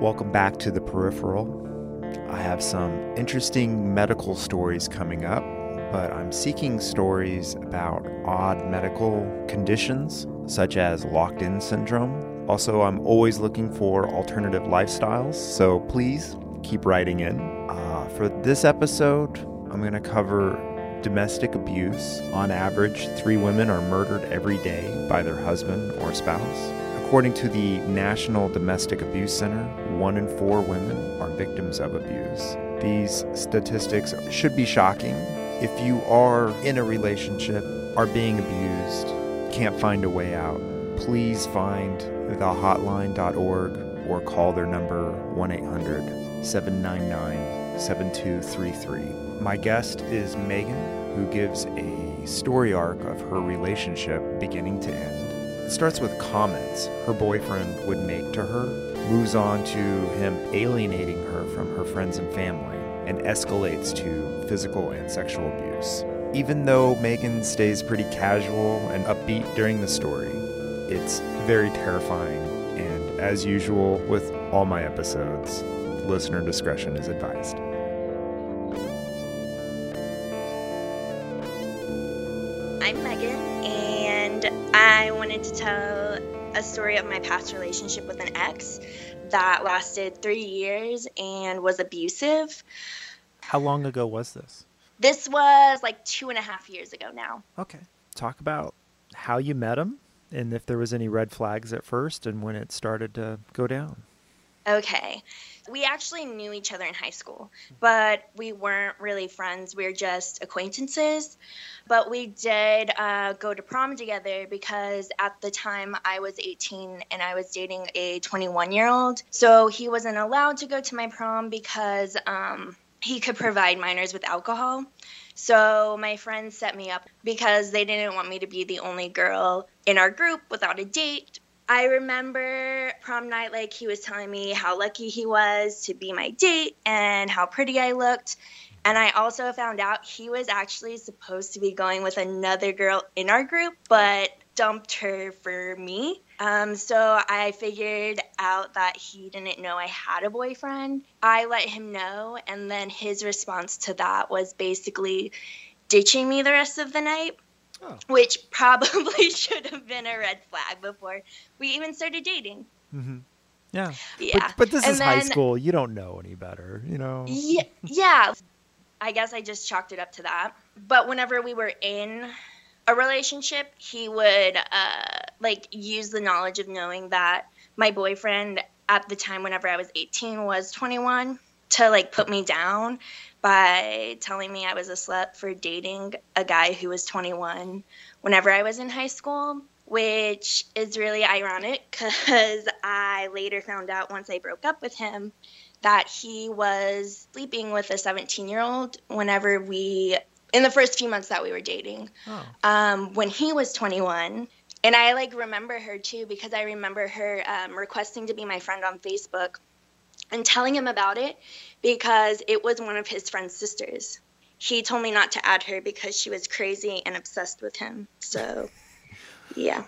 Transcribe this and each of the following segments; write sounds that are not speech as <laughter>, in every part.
Welcome back to the peripheral. I have some interesting medical stories coming up, but I'm seeking stories about odd medical conditions such as locked in syndrome. Also, I'm always looking for alternative lifestyles, so please keep writing in. Uh, for this episode, I'm going to cover domestic abuse. On average, three women are murdered every day by their husband or spouse. According to the National Domestic Abuse Center, one in four women are victims of abuse. These statistics should be shocking. If you are in a relationship, are being abused, can't find a way out, please find thehotline.org or call their number 1 800 799 7233. My guest is Megan, who gives a story arc of her relationship beginning to end. It starts with comments her boyfriend would make to her, moves on to him alienating her from her friends and family, and escalates to physical and sexual abuse. Even though Megan stays pretty casual and upbeat during the story, it's very terrifying, and as usual with all my episodes, listener discretion is advised. I wanted to tell a story of my past relationship with an ex that lasted three years and was abusive. How long ago was this? This was like two and a half years ago now. Okay. Talk about how you met him and if there was any red flags at first and when it started to go down. Okay. We actually knew each other in high school, but we weren't really friends. We were just acquaintances. But we did uh, go to prom together because at the time I was 18 and I was dating a 21 year old. So he wasn't allowed to go to my prom because um, he could provide minors with alcohol. So my friends set me up because they didn't want me to be the only girl in our group without a date I remember prom night, like he was telling me how lucky he was to be my date and how pretty I looked. And I also found out he was actually supposed to be going with another girl in our group, but dumped her for me. Um, so I figured out that he didn't know I had a boyfriend. I let him know, and then his response to that was basically ditching me the rest of the night. Oh. Which <laughs> probably should have been a red flag before we even started dating. Mm-hmm. Yeah. Yeah. But, but this and is then, high school. You don't know any better, you know? Yeah. Yeah. I guess I just chalked it up to that. But whenever we were in a relationship, he would uh, like use the knowledge of knowing that my boyfriend at the time, whenever I was 18, was 21 to like put me down by telling me I was a slut for dating a guy who was 21 whenever I was in high school, which is really ironic because I later found out once I broke up with him that he was sleeping with a 17 year old whenever we, in the first few months that we were dating, oh. um, when he was 21. And I like remember her too because I remember her um, requesting to be my friend on Facebook and telling him about it because it was one of his friend's sisters. He told me not to add her because she was crazy and obsessed with him. So, yeah.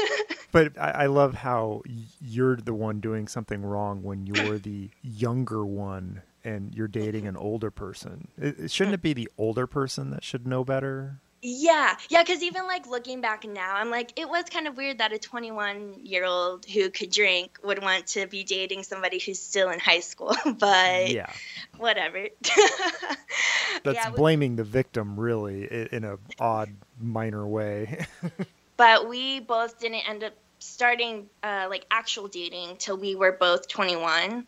<laughs> but I, I, love how you're the one doing something wrong when you're the younger one and you're dating an older person. It, shouldn't it be the older person that should know better? Yeah, yeah, because even like looking back now, I'm like, it was kind of weird that a 21 year old who could drink would want to be dating somebody who's still in high school. <laughs> but yeah, whatever. <laughs> That's yeah, blaming we, the victim, really, in a odd, minor way. <laughs> but we both didn't end up starting uh, like actual dating till we were both 21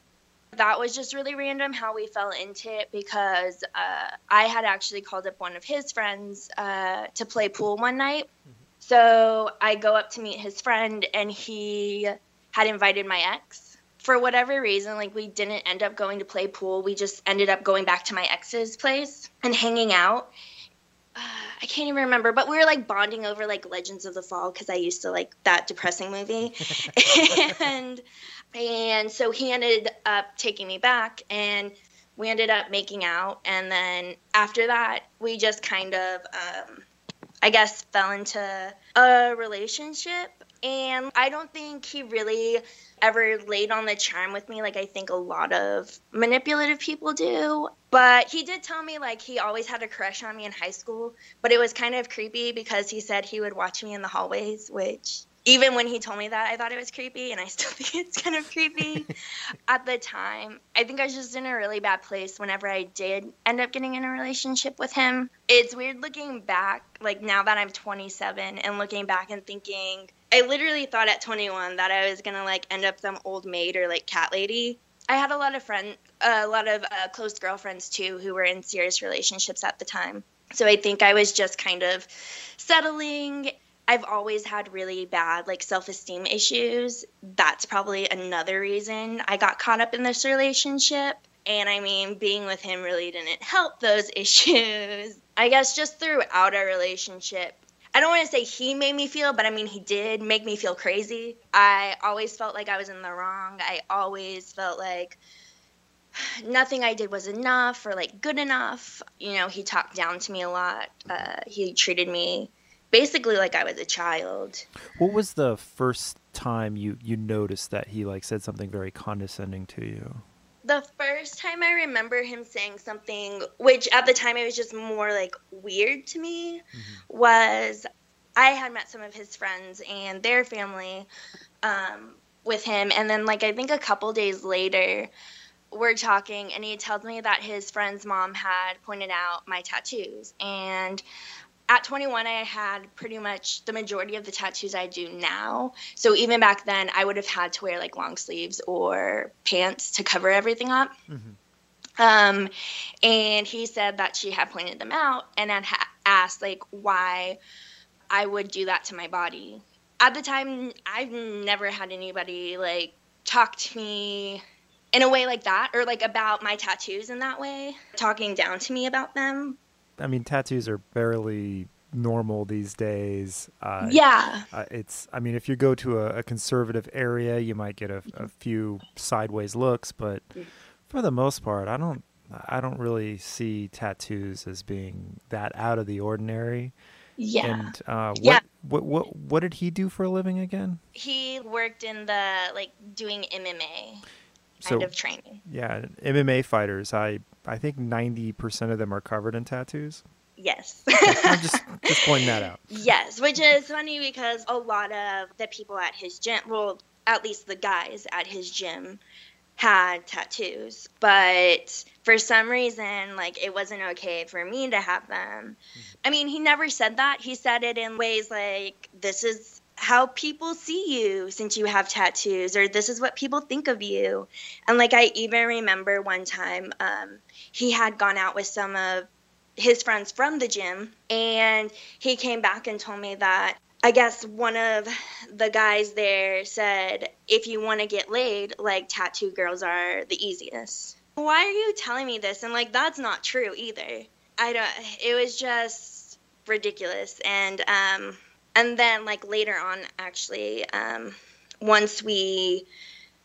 that was just really random how we fell into it because uh, I had actually called up one of his friends uh, to play pool one night. Mm-hmm. So I go up to meet his friend, and he had invited my ex. For whatever reason, like we didn't end up going to play pool. We just ended up going back to my ex's place and hanging out. Uh, <sighs> I can't even remember, but we were like bonding over like Legends of the Fall because I used to like that depressing movie. <laughs> and and so he ended up taking me back and we ended up making out. And then after that, we just kind of, um, I guess, fell into a relationship. And I don't think he really ever laid on the charm with me like I think a lot of manipulative people do. But he did tell me like he always had a crush on me in high school, but it was kind of creepy because he said he would watch me in the hallways, which even when he told me that, I thought it was creepy, and I <laughs> still think it's kind of creepy <laughs> at the time. I think I was just in a really bad place whenever I did end up getting in a relationship with him. It's weird looking back, like now that I'm 27 and looking back and thinking, I literally thought at 21 that I was gonna like end up some old maid or like cat lady. I had a lot of friends, a lot of uh, close girlfriends too, who were in serious relationships at the time. So I think I was just kind of settling I've always had really bad like self-esteem issues. That's probably another reason I got caught up in this relationship. And I mean, being with him really didn't help those <laughs> issues. I guess just throughout our relationship, I don't want to say he made me feel, but I mean, he did make me feel crazy. I always felt like I was in the wrong. I always felt like <sighs> nothing I did was enough or like good enough. You know, he talked down to me a lot. Uh, he treated me basically like I was a child. What was the first time you you noticed that he like said something very condescending to you? The first time I remember him saying something, which at the time it was just more like weird to me, mm-hmm. was I had met some of his friends and their family um, with him, and then like I think a couple days later, we're talking and he tells me that his friend's mom had pointed out my tattoos and at 21 i had pretty much the majority of the tattoos i do now. So even back then i would have had to wear like long sleeves or pants to cover everything up. Mm-hmm. um, and he said that she had pointed them out and had ha- asked like why i would do that to my body. At the time i've never had anybody like talk to me in a way like that or like about my tattoos in that way talking down to me about them I mean, tattoos are barely normal these days. Uh, yeah. Uh, it's, I mean, if you go to a, a conservative area, you might get a, a, few sideways looks, but for the most part, I don't, I don't really see tattoos as being that out of the ordinary. Yeah. And uh, what, yeah. What, what what did he do for a living again? He worked in the like doing MMA kind so, of training. Yeah, MMA fighters. I I think ninety percent of them are covered in tattoos. Yes. <laughs> I'm just just <laughs> pointing that out. Yes, which is funny because a lot of the people at his gym, well, at least the guys at his gym, had tattoos, but for some reason, like it wasn't okay for me to have them. Mm-hmm. I mean, he never said that. He said it in ways like, "This is how people see you since you have tattoos or this is what people think of you. And like i even remember one time um, he had gone out with some of his friends from the gym and he came back and told me that i guess one of the guys there said if you want to get laid like tattoo girls are the easiest. Why are you telling me this? And like that's not true either. I don't it was just ridiculous. And um and then like later on actually um, once we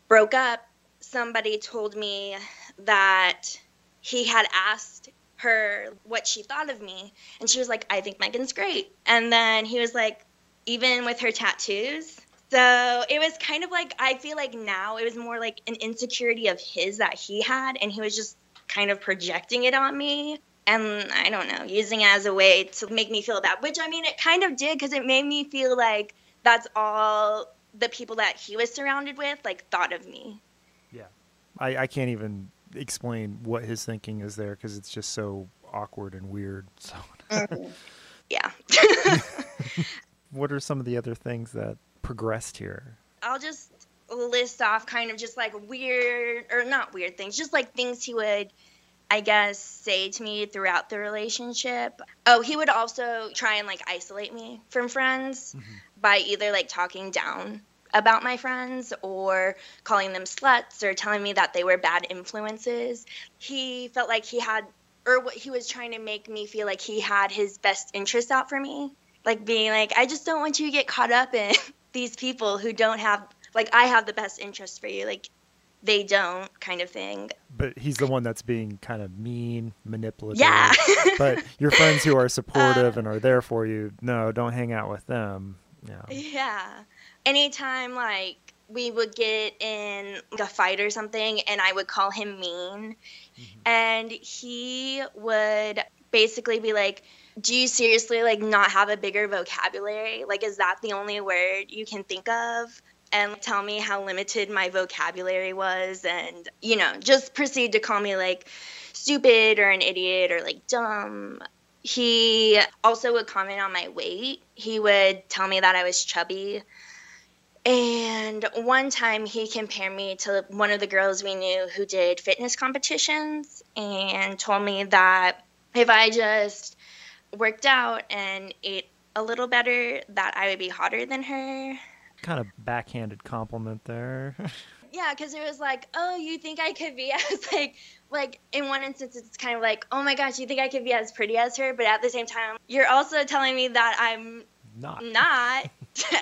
broke up somebody told me that he had asked her what she thought of me. And she was like i think megan's great. And then he was like even with her tattoos? So it was kind of like i feel like now it was more like an insecurity of his that he had and he was just kind of projecting it on me and I don't know, using it as a way to make me feel bad, which I mean, it kind of did because it made me feel like that's all the people that he was surrounded with like thought of me. Yeah, I, I can't even explain what his thinking is there because it's just so awkward and weird. <laughs> So, mm-hmm. yeah. <laughs> what are some of the other things that progressed here? I'll just list off kind of just like weird or not weird things, just like things he would I guess, say to me throughout the relationship. Oh, he would also try and like isolate me from friends mm-hmm. by either like talking down about my friends or calling them sluts or telling me that they were bad influences. He felt like he had, or what he was trying to make me feel like he had his best interests out for me. Like being like, I just don't want you to get caught up in <laughs> these people who don't have, like, I have the best interest for you. Like, they don't kind of thing. But he's the one that's being kind of mean, manipulative. Yeah. <laughs> but your friends who are supportive uh, and are there for you, no, don't hang out with them. Yeah. Yeah. Anytime like we would get in like a fight or something and I would call him mean. Mm-hmm. And he would basically be like, Do you seriously like not have a bigger vocabulary? Like, is that the only word you can think of? And tell me how limited my vocabulary was, and you know, just proceed to call me like stupid or an idiot or like dumb. He also would comment on my weight. He would tell me that I was chubby and one time he compared me to one of the girls we knew who did fitness competitions and told me that if I just worked out and ate a little better, that I would be hotter than her. Kind of backhanded compliment there. <laughs> yeah, because it was like, oh, you think I could be <laughs> as like, like in one instance, it's kind of like, oh my gosh, you think I could be as pretty as her, but at the same time, you're also telling me that I'm not <laughs> not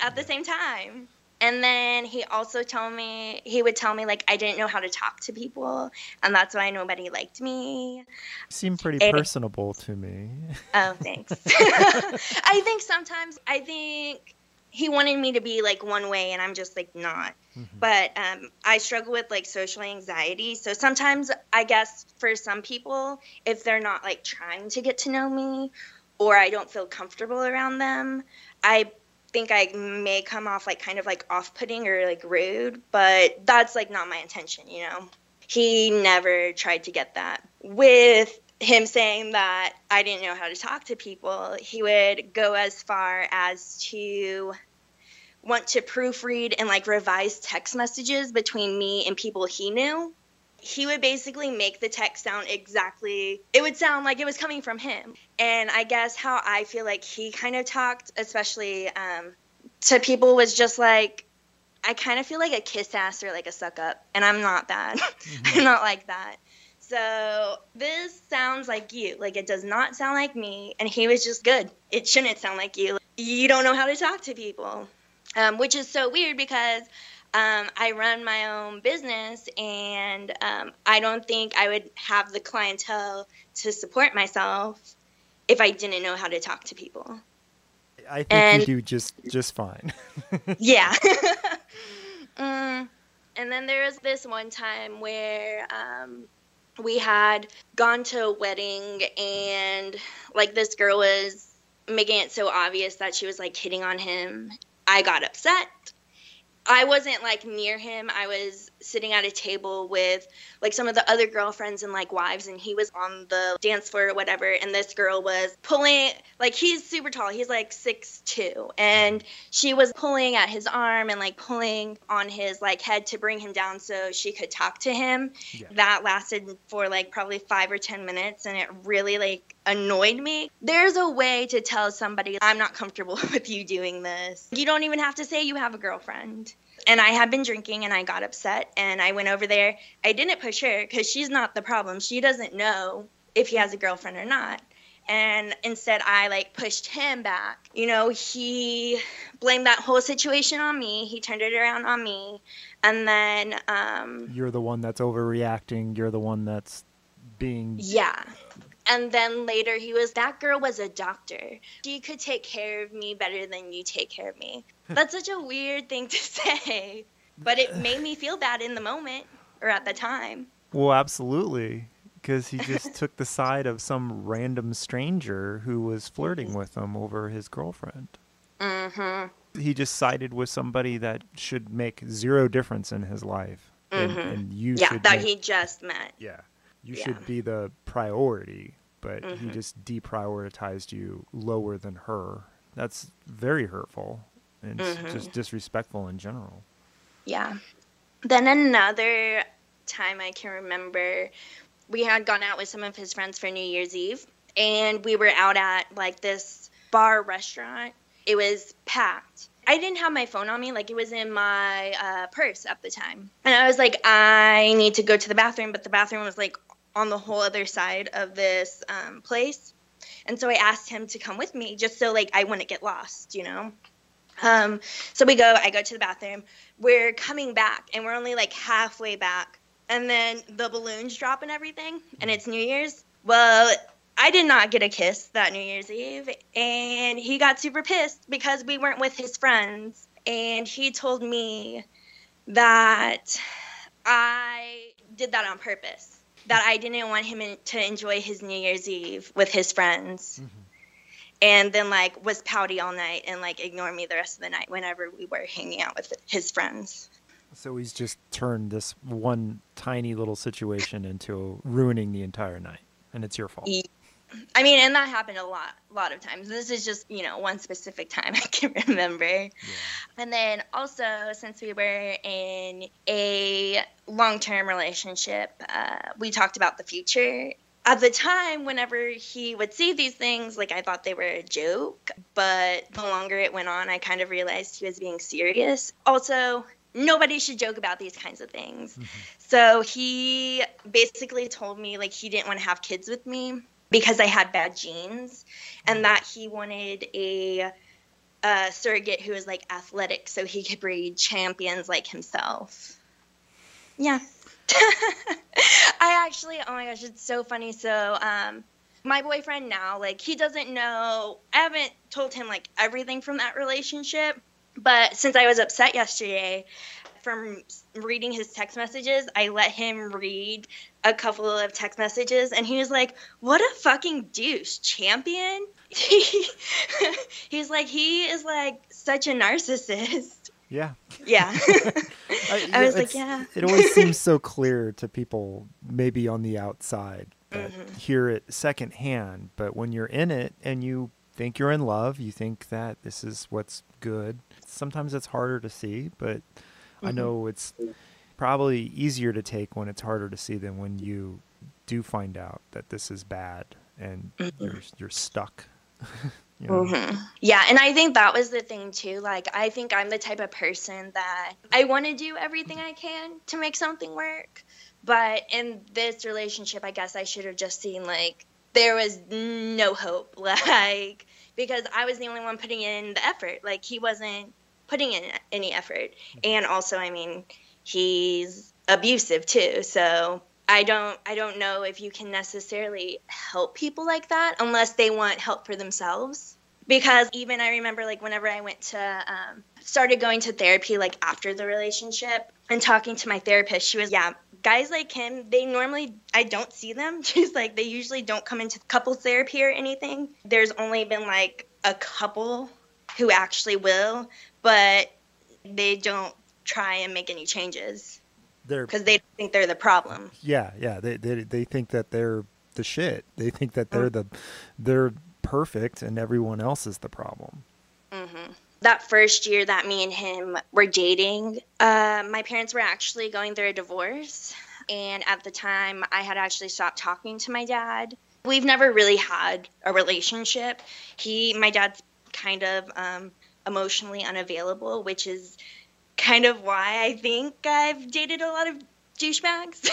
at the same time. And then he also told me he would tell me like I didn't know how to talk to people, and that's why nobody liked me. Seem pretty and, personable to me. Oh, thanks. I think sometimes I think he wanted me to be like one way, and I'm just like not. Mm-hmm. But um, I struggle with like social anxiety, so sometimes I guess for some people, if they're not like trying to get to know me, or I don't feel comfortable around them, I think I may come off like kind of like off putting or like rude, but that's like not my intention, you know? He never tried to get that. With him saying that I didn't know how to talk to people, he would go as far as to want to proofread and like revise text messages between me and people he knew. He would basically make the text sound exactly it would sound like it was coming from him. And i guess how i feel like he kind of talked especially um, to people was just like i kind of feel like a kiss ass or like a suck up. And i'm not that. <laughs> Mm-hmm. i'm not like that so this sounds like you like it does not sound like me and he was just good it shouldn't sound like you you don't know how to talk to people um, which is so weird because um, I run my own business, and um, I don't think I would have the clientele to support myself if I didn't know how to talk to people. I think and, you do just just fine. <laughs> yeah. <laughs> mm, and then there was this one time where um, we had gone to a wedding, and like this girl was making it so obvious that she was like hitting on him. I got upset I wasn't like near him. I was sitting at a table with like some of the other girlfriends and like wives, and he was on the dance floor or whatever. And this girl was pulling, like, he's super tall. He's like six two, and she was pulling at his arm and like pulling on his like head to bring him down so she could talk to him. Yeah. That lasted for like probably five or ten minutes, and it really like annoyed me. There's a way to tell somebody, I'm not comfortable <laughs> with you doing this. You don't even have to say you have a girlfriend. And I had been drinking and I got upset and I went over there. I didn't push her because she's not the problem. She doesn't know if he has a girlfriend or not. And instead, I like pushed him back. You know, he blamed that whole situation on me. He turned it around on me. And then. Um, You're the one that's overreacting. You're the one that's being. Yeah and then later he was that girl was a doctor. She could take care of me better than you take care of me. That's such a weird thing to <laughs> say but it <sighs> made me feel bad in the moment or at the time. Well absolutely because he just <laughs> took the side of some random stranger who was flirting with him over his girlfriend. Mm-hmm. he just sided with somebody that should make zero difference in his life mm-hmm. and, and, you yeah that make, he just met. Yeah you yeah. should be the priority but mm-hmm. he just deprioritized you lower than her. That's very hurtful and mm-hmm. just disrespectful in general. Yeah. Then another time I can remember, we had gone out with some of his friends for New Year's Eve, and we were out at like this bar restaurant. It was packed. I didn't have my phone on me, like it was in my uh, purse at the time. And I was like, I need to go to the bathroom, but the bathroom was like on the whole other side of this um, place. And so I asked him to come with me just so like I wouldn't get lost, you know. Um, so we go, I go to the bathroom. We're coming back and we're only like halfway back. And then the balloons drop and everything, and it's New Year's. Well, I did not get a kiss that New Year's Eve, and he got super pissed because we weren't with his friends. And he told me that I did that on purpose. That I didn't want him to enjoy his New Year's Eve with his friends. Mm-hmm. And then like was pouty all night and like ignored me the rest of the night whenever we were hanging out with his friends. So he's just turned this one tiny little situation into ruining the entire night, and it's your fault. I mean, and that happened a lot, a lot of times. This is just, you know, one specific time <laughs> I can remember. Yeah. And then also, since we were in a long-term relationship, uh, we talked about the future. At the time, whenever he would say these things, like I thought they were a joke. But the longer it went on, I kind of realized he was being serious. Also, nobody should joke about these kinds of things. Mm-hmm. So he basically told me like he didn't want to have kids with me because I had bad genes and that he wanted a, a surrogate who was like athletic so he could breed champions like himself. Yeah. <laughs> I actually, oh my gosh, it's so funny. So, um, my boyfriend now, like, he doesn't know, I haven't told him like everything from that relationship, but since I was upset yesterday from reading his text messages, I let him read a couple of text messages and he was like, What a fucking douche, champion. <laughs> He's like, he is like such a narcissist. Yeah. Yeah. <laughs> <laughs> I, I was like, yeah. it always seems so clear to people, maybe on the outside, that mm-hmm. hear it secondhand. But when you're in it and you think you're in love, you think that this is what's good. Sometimes it's harder to see, but mm-hmm. I know it's probably easier to take when it's harder to see than when you do find out that this is bad and mm-hmm. you're you're stuck. <laughs> you know? mm-hmm. Yeah, and I think that was the thing too. Like, I think I'm the type of person that I want to do everything I can to make something work. But in this relationship, I guess I should have just seen like there was no hope. <laughs> Like, because I was the only one putting in the effort. Like he wasn't putting in any effort. And also, I mean, he's abusive too. So I don't I don't know if you can necessarily help people like that unless they want help for themselves. Because even I remember like whenever I went to um, started going to therapy like after the relationship and talking to my therapist, she was yeah guys like him, they normally I don't see them. <laughs> She's like they usually don't come into couples therapy or anything. There's only been like a couple who actually will, but they don't try and make any changes. because they think they're the problem. Yeah, yeah. They, they they think that they're the shit. They think that they're mm-hmm. the they're perfect and everyone else is the problem. Mm-hmm that first year that me and him were dating, uh, my parents were actually going through a divorce. And at the time, I had actually stopped talking to my dad. We've never really had a relationship. He, my dad's kind of um, emotionally unavailable, which is kind of why I think I've dated a lot of douchebags.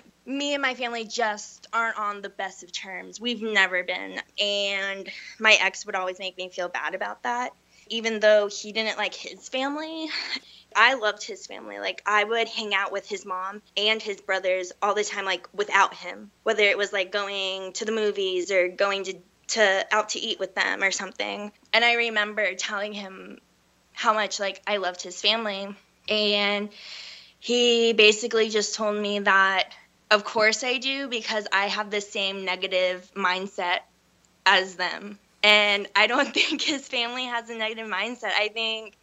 <laughs> me and my family just aren't on the best of terms. We've never been. And my ex would always make me feel bad about that even though he didn't like his family. I loved his family. Like I would hang out with his mom and his brothers all the time like without him. Whether it was like going to the movies or going to to out to eat with them or something. And I remember telling him how much like I loved his family and he basically just told me that of course I do because I have the same negative mindset as them. And I don't <laughs> think his family has a negative mindset. I think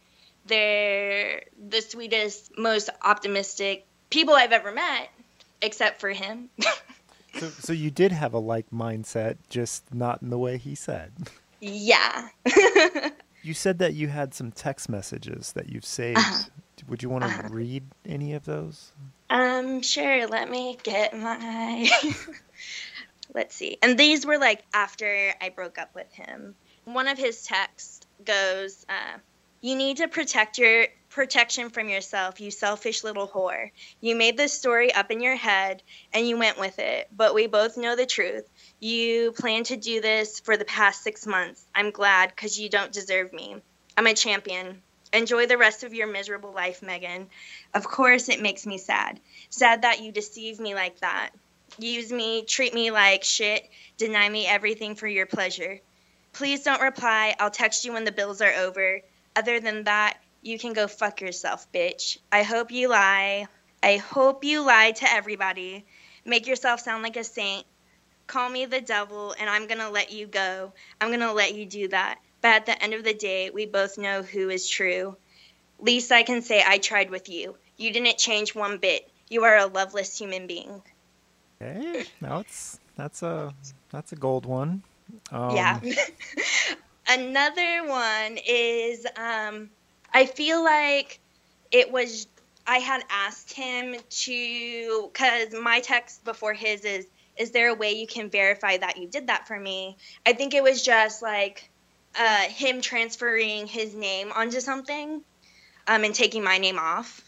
they're the sweetest, most optimistic people I've ever met, except for him. <laughs> so, so you did have a like mindset, just not in the way he said. Yeah. <laughs> you said that you had some text messages that you've saved. Uh-huh. Would you want to uh-huh. read any of those? Um, sure. Let me get my <laughs> let's see. And these were like after I broke up with him. One of his texts goes, uh, "You need to protect your protection from yourself, you selfish little whore. You made this story up in your head and you went with it, but we both know the truth. You plan to do this for the past six months. I'm glad because you don't deserve me. I'm a champion. Enjoy the rest of your miserable life, Megan. Of course, it makes me sad. Sad that you deceive me like that use me, treat me like shit, deny me everything for your pleasure. Please don't reply. I'll text you when the bills are over. Other than that, you can go fuck yourself, bitch. I hope you lie. I hope you lie to everybody. Make yourself sound like a saint. Call me the devil, and I'm gonna let you go. I'm gonna let you do that. But at the end of the day, we both know who is true. Least I can say I tried with you. You didn't change one bit. You are a loveless human being. Okay, now it's that's a that's a gold one. Um, yeah. <laughs> Another one is um, I feel like it was I had asked him to because my text before his is is there a way you can verify that you did that for me? I think it was just like uh, him transferring his name onto something um, and taking my name off.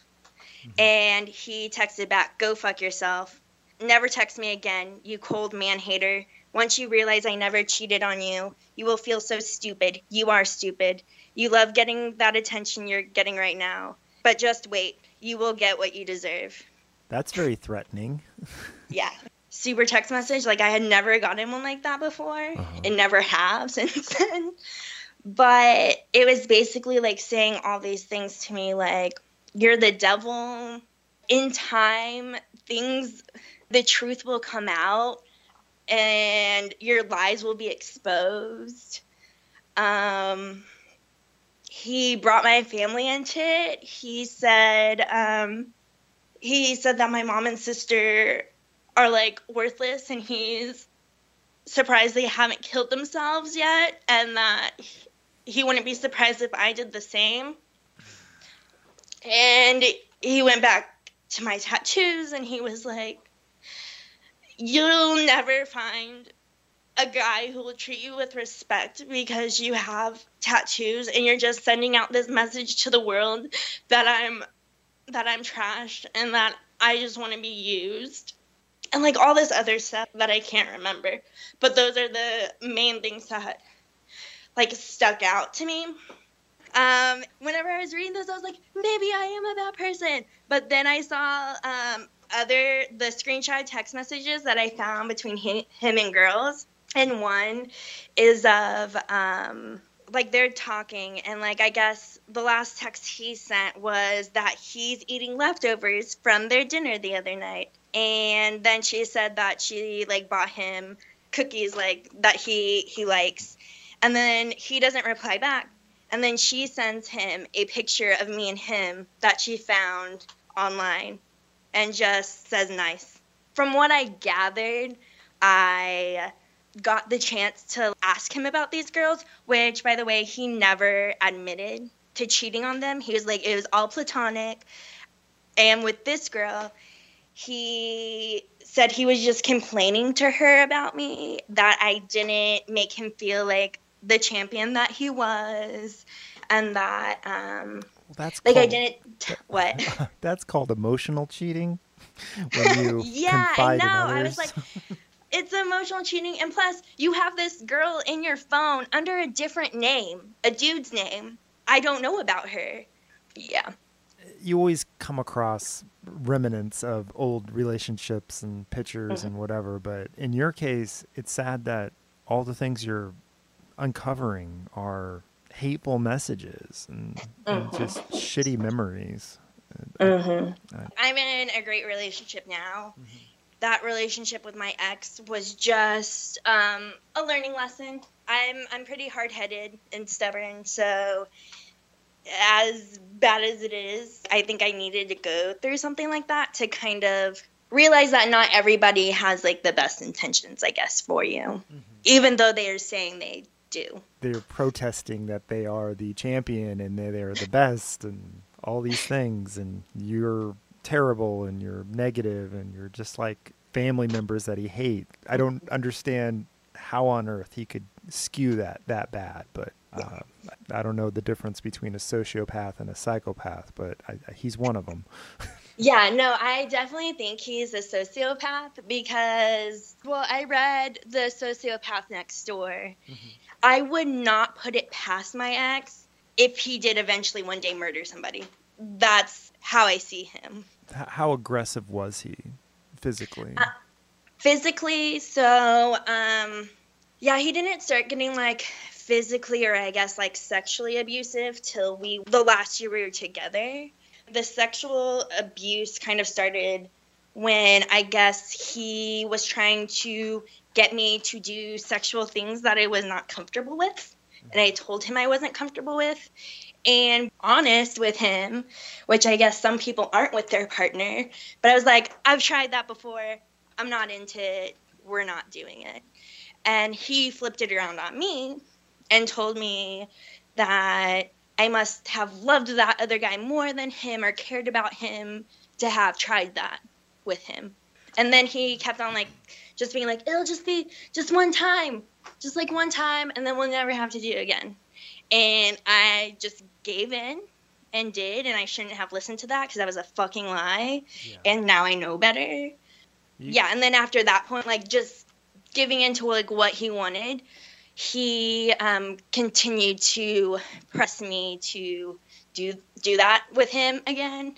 Mm-hmm. And he texted back, "Go fuck yourself. Never text me again, you cold man hater. Once you realize I never cheated on you, you will feel so stupid. You are stupid. You love getting that attention you're getting right now. But just wait, you will get what you deserve. That's very threatening. <laughs> yeah. Super text message. Like, I had never gotten one like that before uh-huh. and never have <laughs> since then. But it was basically like saying all these things to me like, you're the devil. In time, things, the truth will come out and your lies will be exposed. Um, he brought my family into it. He said, um, he said that my mom and sister are like worthless, and he's surprised they haven't killed themselves yet, and that he wouldn't be surprised if I did the same. And he went back to my tattoos, and he was like, you'll never find a guy who will treat you with respect because you have tattoos and you're just sending out this message to the world that I'm that I'm trash and that I just want to be used. And like all this other stuff that I can't remember. But those are the main things that like stuck out to me. Um, whenever I was reading those, I was like, maybe I am a bad person. But then I saw um, other the screenshot text messages that I found between him, him and girls, and one is of um, like they're talking and like I guess the last text he sent was that he's eating leftovers from their dinner the other night. And then she said that she like bought him cookies like that he he likes. And then he doesn't reply back. And then she sends him a picture of me and him that she found online and just says nice. From what I gathered, I got the chance to ask him about these girls, which, by the way, he never admitted to cheating on them. He was like, it was all platonic. And with this girl, he said he was just complaining to her about me, that I didn't make him feel like the champion that he was, and that um, well, that's like called, I didn't. What? <laughs> that's called emotional cheating. <laughs> When you <laughs> yeah, I know. I was like, it's emotional cheating, and plus, you have this girl in your phone under a different name, a dude's name. I don't know about her. Yeah. You always come across remnants of old relationships and pictures mm-hmm. and whatever, but in your case, it's sad that all the things you're uncovering are hateful messages and, mm-hmm. and just shitty memories. Mm-hmm. I'm in a great relationship now. That relationship with my ex was just um, a learning lesson. I'm I'm pretty hard headed and stubborn, so as bad as it is, I think I needed to go through something like that to kind of realize that not everybody has like the best intentions, I guess, for you, mm-hmm. even though they are saying they do. They're protesting that they are the champion and they are the best and all these things, and you're terrible and you're negative and you're just like family members that he hates. I don't understand how on earth he could skew that that bad, but uh, I don't know the difference between a sociopath and a psychopath, but I, he's one of them. <laughs> Yeah, no, I definitely think he's a sociopath because, well, I read The Sociopath Next Door. Mm-hmm. I would not put it past my ex if he did eventually one day murder somebody. That's how I see him. How aggressive was he physically? Uh, physically, so um, yeah, he didn't start getting like physically or I guess like sexually abusive till we the last year we were together. The sexual abuse kind of started when I guess he was trying to get me to do sexual things that I was not comfortable with. And I told him I wasn't comfortable with. And honest with him, which I guess some people aren't with their partner. But I was like, I've tried that before. I'm not into it. We're not doing it. And he flipped it around on me and told me that I must have loved that other guy more than him or cared about him to have tried that with him. And then he kept on like just being like, it'll just be just one time, just like one time, and then we'll never have to do it again. And I just gave in and did, and I shouldn't have listened to that because that was a fucking lie. Yeah. And now I know better. You... Yeah, and then after that point, like just giving into like what he wanted, he um, continued to press me to do do that with him again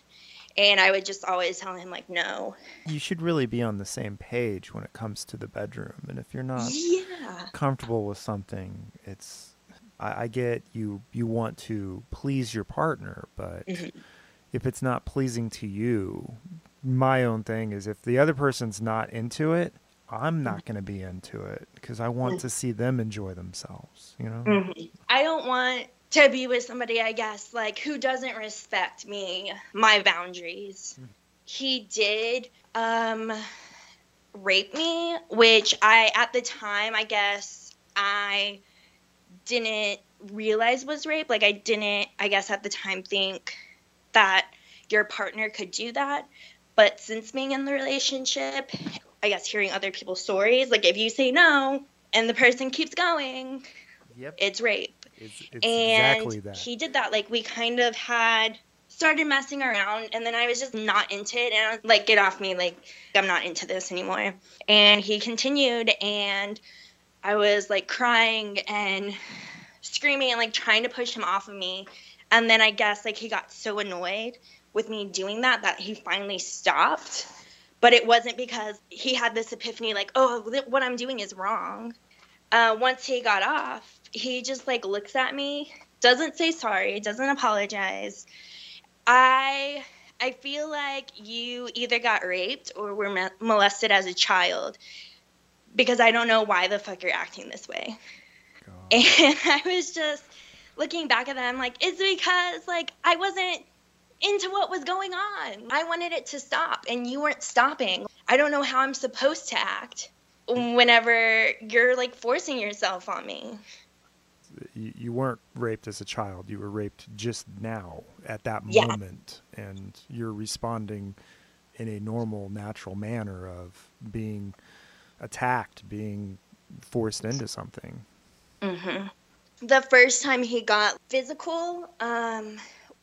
and I would just always tell him like no. You should really be on the same page when it comes to the bedroom, and if you're not yeah. comfortable with something, it's I, I, get you you want to please your partner, but mm-hmm. if it's not pleasing to you, my own thing is if the other person's not into it, I'm not going to be into it because I want mm-hmm. to see them enjoy themselves. You know, mm-hmm. I don't want to be with somebody, I guess, like who doesn't respect me, my boundaries. Mm. He did um, rape me, which I, at the time, I guess I didn't realize was rape. Like, I didn't, I guess, at the time think that your partner could do that. But since being in the relationship, I guess hearing other people's stories, like if you say no and the person keeps going, yep. it's rape. It's, it's and exactly that. he did that. Like we kind of had started messing around and then I was just not into it and I was like, get off me, like I'm not into this anymore. And he continued and I was like crying and screaming and like trying to push him off of me. And then I guess like he got so annoyed with me doing that that he finally stopped. But it wasn't because he had this epiphany like, oh, what I'm doing is wrong. Uh, once he got off, he just like looks at me, doesn't say sorry, doesn't apologize. I I feel like you either got raped or were molested as a child because I don't know why the fuck you're acting this way. God. And <laughs> I was just looking back at them like it's because like I wasn't into what was going on. I wanted it to stop and you weren't stopping. I don't know how I'm supposed to act whenever you're like forcing yourself on me you, you weren't raped as a child. You were raped just now at that yeah. moment, and you're responding in a normal, natural manner of being attacked, being forced into something. Mm-hmm. The first time he got physical, um,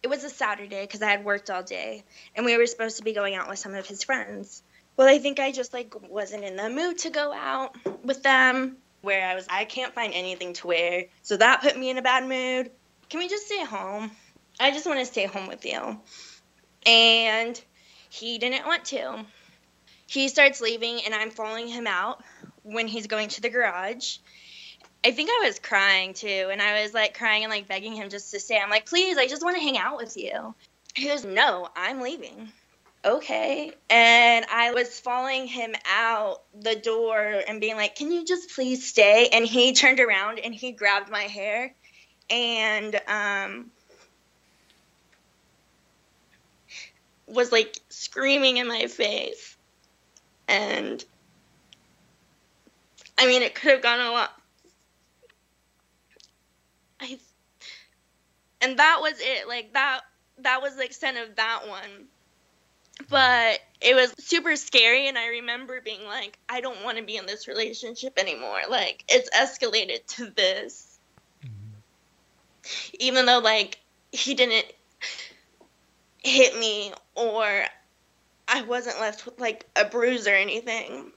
it was a Saturday because I had worked all day, and we were supposed to be going out with some of his friends. Well, I think I just like wasn't in the mood to go out with them where I was, I can't find anything to wear. So that put me in a bad mood. Can we just stay home? I just want to stay home with you. And he didn't want to. He starts leaving, and I'm following him out when he's going to the garage. I think I was crying too, and I was like crying and like begging him just to stay. I'm like, please, I just want to hang out with you. He goes, no, I'm leaving okay. And I was following him out the door and being like, can you just please stay? And he turned around and he grabbed my hair and um, was like screaming in my face. And I mean, it could have gone a lot. I, and that was it. Like that, that was the extent of that one but it was super scary and i remember being like i don't want to be in this relationship anymore like it's escalated to this mm-hmm. even though like he didn't hit me or i wasn't left with like a bruise or anything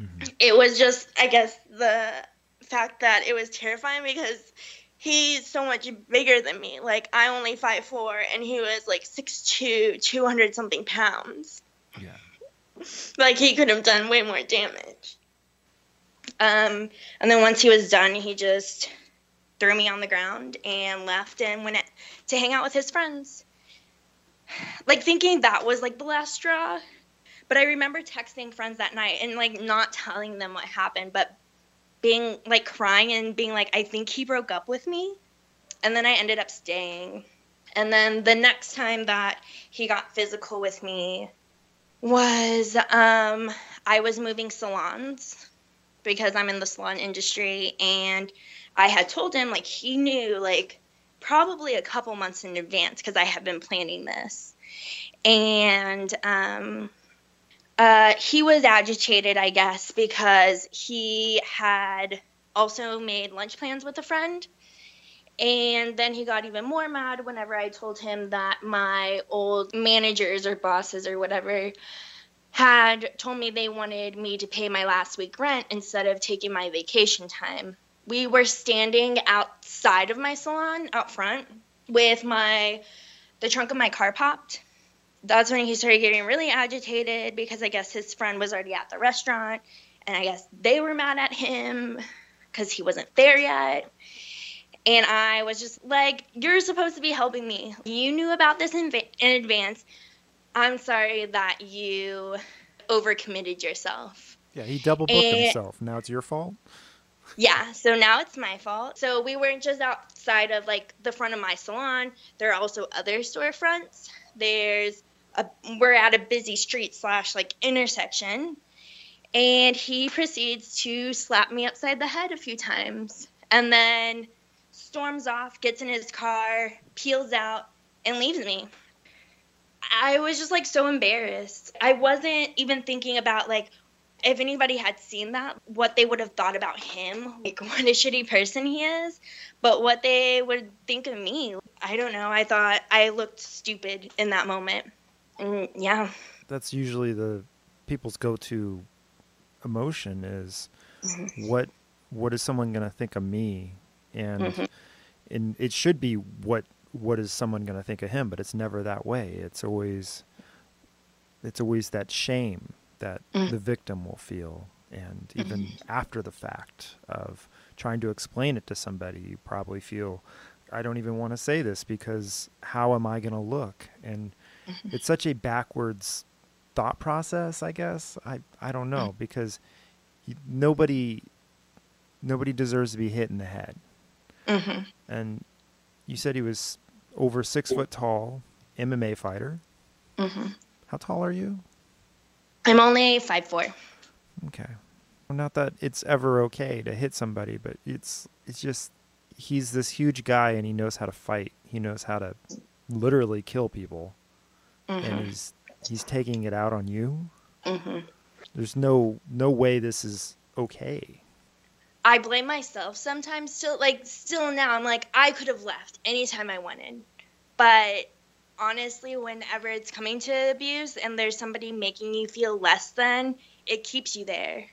mm-hmm. it was just i guess the fact that it was terrifying because he's so much bigger than me. Like I only five four, and he was like six two, two hundred something pounds. Yeah. <laughs> like he could have done way more damage. Um, and then once he was done, he just threw me on the ground and left and went to hang out with his friends. Like thinking that was like the last straw. But I remember texting friends that night and like not telling them what happened, but being like crying and being like, I think he broke up with me. And then I ended up staying. And then the next time that he got physical with me was um, I was moving salons because I'm in the salon industry and I had told him like he knew like probably a couple months in advance because I had been planning this. And um, uh, he was agitated, I guess, because he had also made lunch plans with a friend and then he got even more mad whenever I told him that my old managers or bosses or whatever had told me they wanted me to pay my last week rent instead of taking my vacation time. We were standing outside of my salon out front with my the trunk of my car popped. That's when he started getting really agitated because I guess his friend was already at the restaurant and I guess they were mad at him cuz he wasn't there yet and I was just like, You're supposed to be helping me. You knew about this in, in advance. I'm sorry that you overcommitted yourself. Yeah, he double booked himself. Now it's your fault? Yeah, so now it's my fault. So we weren't just outside of like the front of my salon. There are also other storefronts. There's a we're at a busy street slash like intersection. And he proceeds to slap me upside the head a few times. And then storms off, gets in his car, peels out, and leaves me. I was just like so embarrassed. I wasn't even thinking about like if anybody had seen that, what they would have thought about him, like <laughs> what a shitty person he is, but what they would think of me. I don't know. I thought I looked stupid in that moment. And yeah. That's usually the people's go-to emotion is mm-hmm. what what is someone going to think of me and mm-hmm. and it should be what what is someone going to think of him but it's never that way it's always it's always that shame that mm. the victim will feel and even mm-hmm. after the fact of trying to explain it to somebody you probably feel i don't even want to say this because how am i going to look and mm-hmm. it's such a backwards thought process i guess i i don't know mm. because nobody nobody deserves to be hit in the head Mm-hmm. And you said he was over six foot tall, MMA fighter. Mm-hmm. How tall are you? I'm only five four. Okay. Well, not that it's ever okay to hit somebody, but it's it's just he's this huge guy and he knows how to fight. He knows how to literally kill people, mm-hmm. and he's he's taking it out on you. Mm-hmm. There's no no way this is okay. I blame myself sometimes still like still now I'm like I could have left anytime I wanted. But honestly, whenever it's coming to abuse and there's somebody making you feel less than, it keeps you there.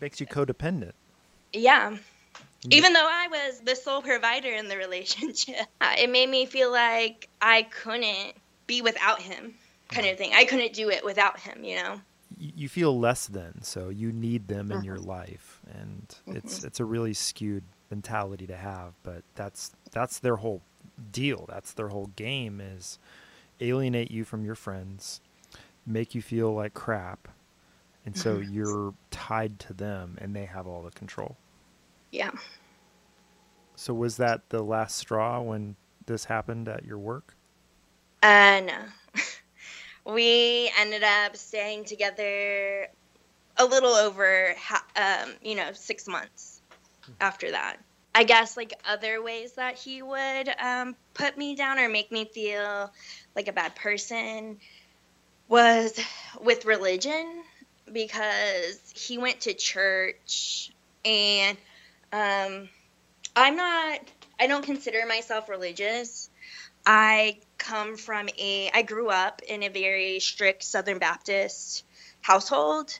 Makes you codependent. Yeah. Even though I was the sole provider in the <laughs> relationship, it made me feel like I couldn't be without him, kind of thing. I couldn't do it without him, you know? You feel less than, so you need them in your uh-huh. life and mm-hmm. it's it's a really skewed mentality to have. But that's that's their whole deal. That's their whole game is alienate you from your friends, make you feel like crap, and so mm-hmm. you're tied to them, and they have all the control. Yeah. So was that the last straw when this happened at your work? Uh, no. <laughs> we ended up staying together a little over, um, you know, six months after that. I guess like other ways that he would um, put me down or make me feel like a bad person was with religion because he went to church and um, I'm not, I don't consider myself religious. I come from a, I grew up in a very strict Southern Baptist household.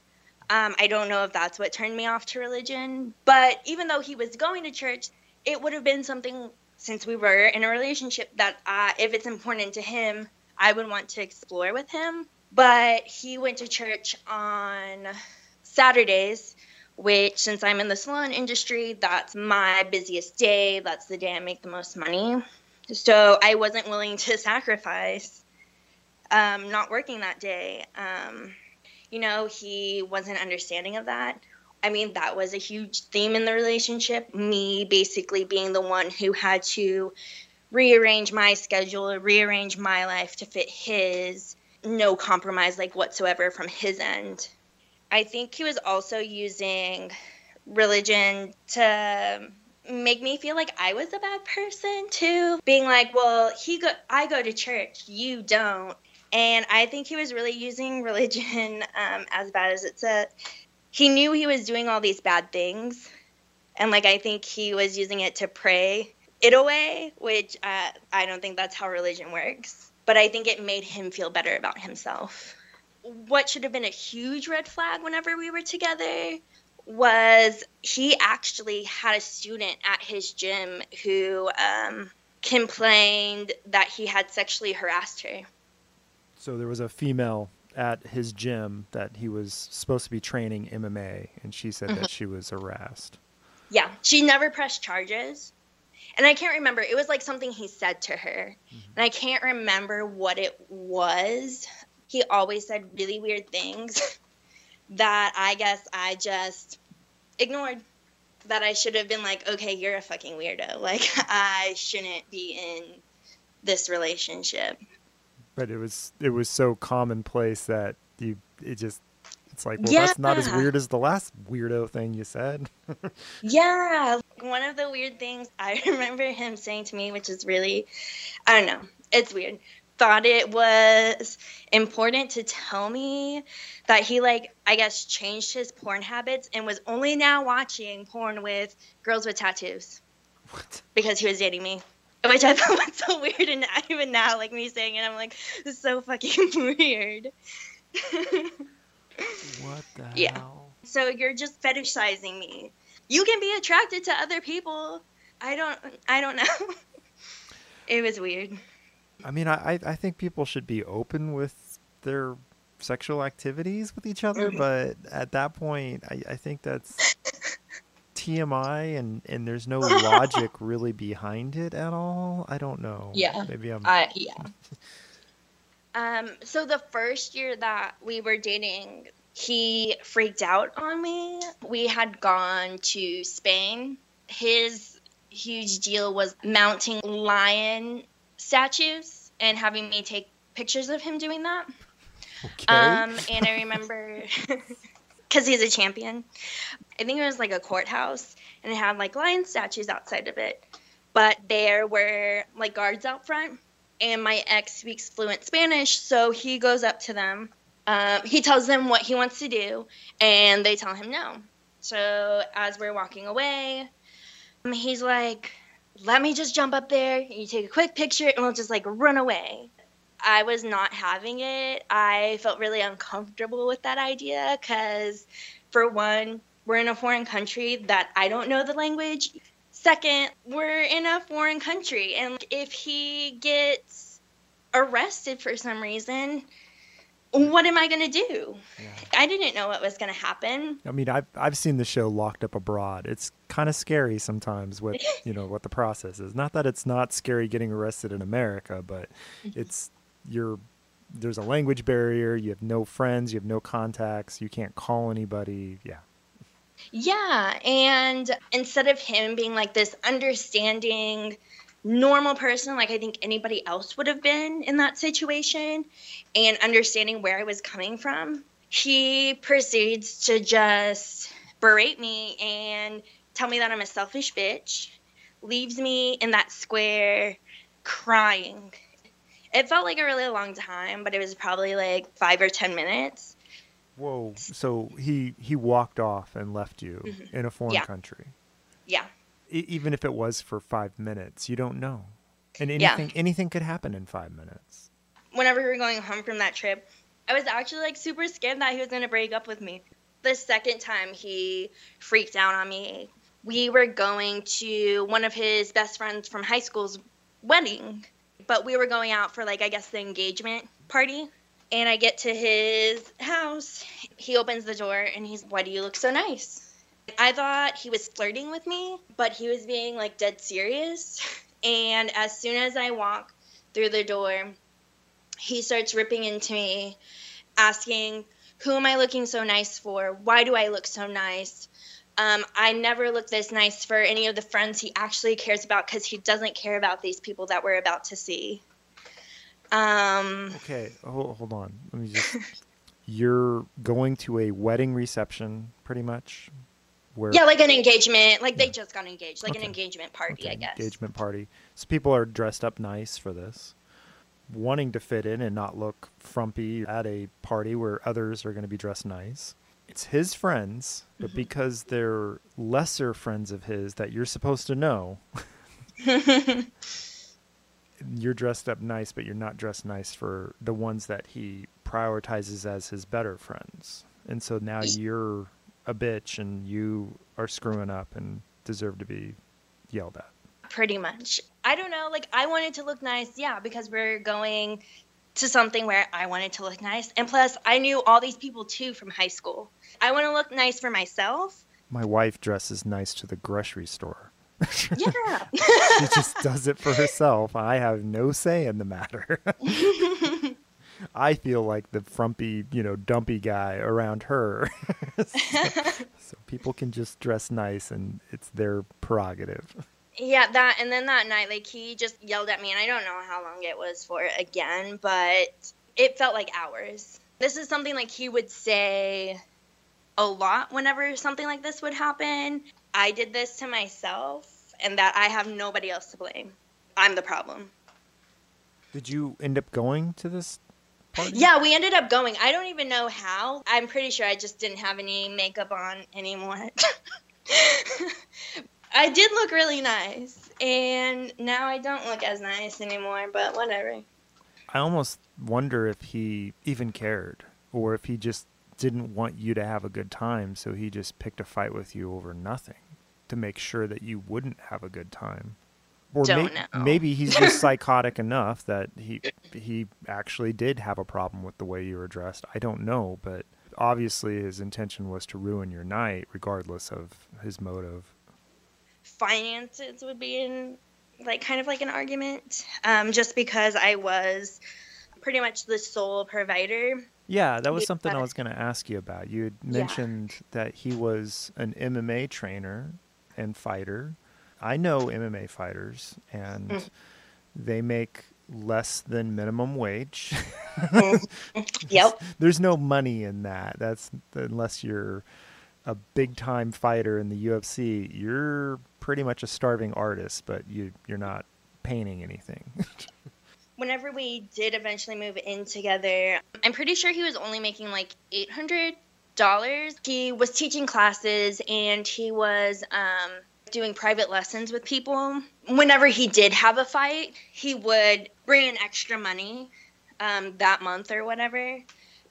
Um, I don't know if that's what turned me off to religion, but even though he was going to church, it would have been something since we were in a relationship that if it's important to him, I would want to explore with him. But he went to church on Saturdays, which since I'm in the salon industry, that's my busiest day. That's the day I make the most money. So I wasn't willing to sacrifice um, not working that day. Um, you know, he wasn't understanding of that. I mean, that was a huge theme in the relationship. Me basically being the one who had to rearrange my schedule, rearrange my life to fit his, no compromise like whatsoever from his end. I think he was also using religion to make me feel like I was a bad person too. Being like, well, he go I go to church, you don't. And I think he was really using <laughs> religion um, as bad as it said. He knew he was doing all these bad things, and like I think he was using it to pray it away, which uh, I don't think that's how religion works. But I think it made him feel better about himself. What should have been a huge red flag whenever we were together was he actually had a student at his gym who um, complained that he had sexually harassed her. So there was a female at his gym that he was supposed to be training MMA, and she said mm-hmm. that she was harassed. Yeah, she never pressed charges. And I can't remember. It was like something he said to her. Mm-hmm. And I can't remember what it was. He always said really weird things <laughs> that I guess I just ignored. That I should have been like, okay, you're a fucking weirdo. Like, <laughs> I shouldn't be in this relationship but it was it was so commonplace that you it just it's like well yeah. that's not as weird as the last weirdo thing you said <laughs> yeah one of the weird things i <laughs> remember him saying to me which is really i don't know it's weird thought it was important to tell me that he like i guess changed his porn habits and was only now watching porn with girls with tattoos what? because he was dating me which I <laughs> thought was so weird, and even now, like me saying it, I'm like, this is so fucking <laughs> weird. what the <laughs> yeah. hell? So you're just fetishizing me. You can be attracted to other people. I don't. I don't know. it was weird. I mean, I I think people should be open with their sexual activities with each other, mm-hmm. but at that point, I, I think that's TMI and and there's no <laughs> logic really behind it at all. I don't know. Yeah. Maybe I'm. Uh, yeah. <laughs> um. So the first year that we were dating, he freaked out on me. We had gone to Spain. His huge deal was mounting lion statues and having me take pictures of him doing that. Okay. Um, and I remember <laughs> because he's a champion. I think it was like a courthouse, and it had like lion statues outside of it. But there were like guards out front, and my ex speaks fluent Spanish, so he goes up to them. Um, he tells them what he wants to do, and they tell him no. So as we're walking away, um, he's like, "Let me just jump up there. And you take a quick picture, and we'll just like run away." I was not having it. I felt really uncomfortable with that idea because, for one, we're in a foreign country that I don't know the language. Second, we're in a foreign country, and if he gets arrested for some reason, what am I going to do? Yeah. I didn't know what was going to happen. I mean, I've I've seen the show Locked Up Abroad. It's kind of scary sometimes what <laughs> you know what the process is. Not that it's not scary getting arrested in America, but mm-hmm. it's you're there's a language barrier. You have no friends. You have no contacts. You can't call anybody. Yeah. Yeah, and instead of him being like this understanding, normal person, like I think anybody else would have been in that situation, and understanding where I was coming from, he proceeds to just berate me and tell me that I'm a selfish bitch, leaves me in that square crying it felt like a really long time, but it was probably like five or ten minutes. Whoa! So he he walked off and left you mm-hmm. in a foreign yeah. country. Yeah. E- even if it was for five minutes, you don't know, and anything yeah. anything could happen in five minutes. Whenever we were going home from that trip, I was actually like super scared that he was gonna break up with me. The second time he freaked out on me, we were going to one of his best friends from high school's wedding but we were going out for like I guess the engagement party. And I get to his house. He opens the door and he's, "Why do you look so nice?" I thought he was flirting with me, but he was being like dead serious. <laughs> And as soon as I walk through the door, he starts ripping into me, asking, Who am I looking so nice for? Why do I look so nice? Um, I never look this nice for any of the friends he actually cares about because he doesn't care about these people that we're about to see. Um, okay, hold, hold on. Let me just. <laughs> You're going to a wedding reception, pretty much. Where yeah, like an engagement. Like yeah. they just got engaged, like okay. an engagement party, okay. I guess. Engagement party. So people are dressed up nice for this, wanting to fit in and not look frumpy at a party where others are going to be dressed nice. It's his friends, but mm-hmm. because they're lesser friends of his that you're supposed to know. <laughs> you're dressed up nice, but you're not dressed nice for the ones that he prioritizes as his better friends. And so now you're a bitch and you are screwing up and deserve to be yelled at. Pretty much. I don't know. Like, I wanted to look nice, yeah, because we're going to something where I wanted to look nice. And plus, I knew all these people too from high school. I want to look nice for myself. My wife dresses nice to the grocery store. <laughs> Yeah. she just does it for herself. I have no say in the matter. <laughs> I feel like the frumpy, you know, dumpy guy around her. <laughs> so, so, people can just dress nice and it's their prerogative. Yeah, that and then that night like he just yelled at me and I don't know how long it was for again, but it felt like hours. This is something like he would say a lot whenever something like this would happen. I did this to myself and that I have nobody else to blame. I'm the problem. Did you end up going to this party? Yeah, we ended up going. I don't even know how. I'm pretty sure I just didn't have any makeup on anymore. <laughs> I did look really nice, and now I don't look as nice anymore, but whatever. I almost wonder if he even cared, or if he just didn't want you to have a good time, so he just picked a fight with you over nothing to make sure that you wouldn't have a good time. Or may- maybe he's just <laughs> psychotic enough that he he actually did have a problem with the way you were dressed. I don't know, but obviously his intention was to ruin your night, regardless of his motive. Finances would be in like kind of like an argument, um, just because I was pretty much the sole provider yeah, that was something I was going to ask you about. You had mentioned yeah. that he was an MMA trainer and fighter. I know MMA fighters, and mm. they make less than minimum wage. <laughs> yep. There's no money in that. That's unless you're a big time fighter in the UFC, you're pretty much a starving artist, but you you're not painting anything. <laughs> whenever we did eventually move in together, I'm pretty sure he was only making like eight hundred dollars. He was teaching classes and he was um, doing private lessons with people. Whenever he did have a fight, he would bring in extra money um, that month or whatever.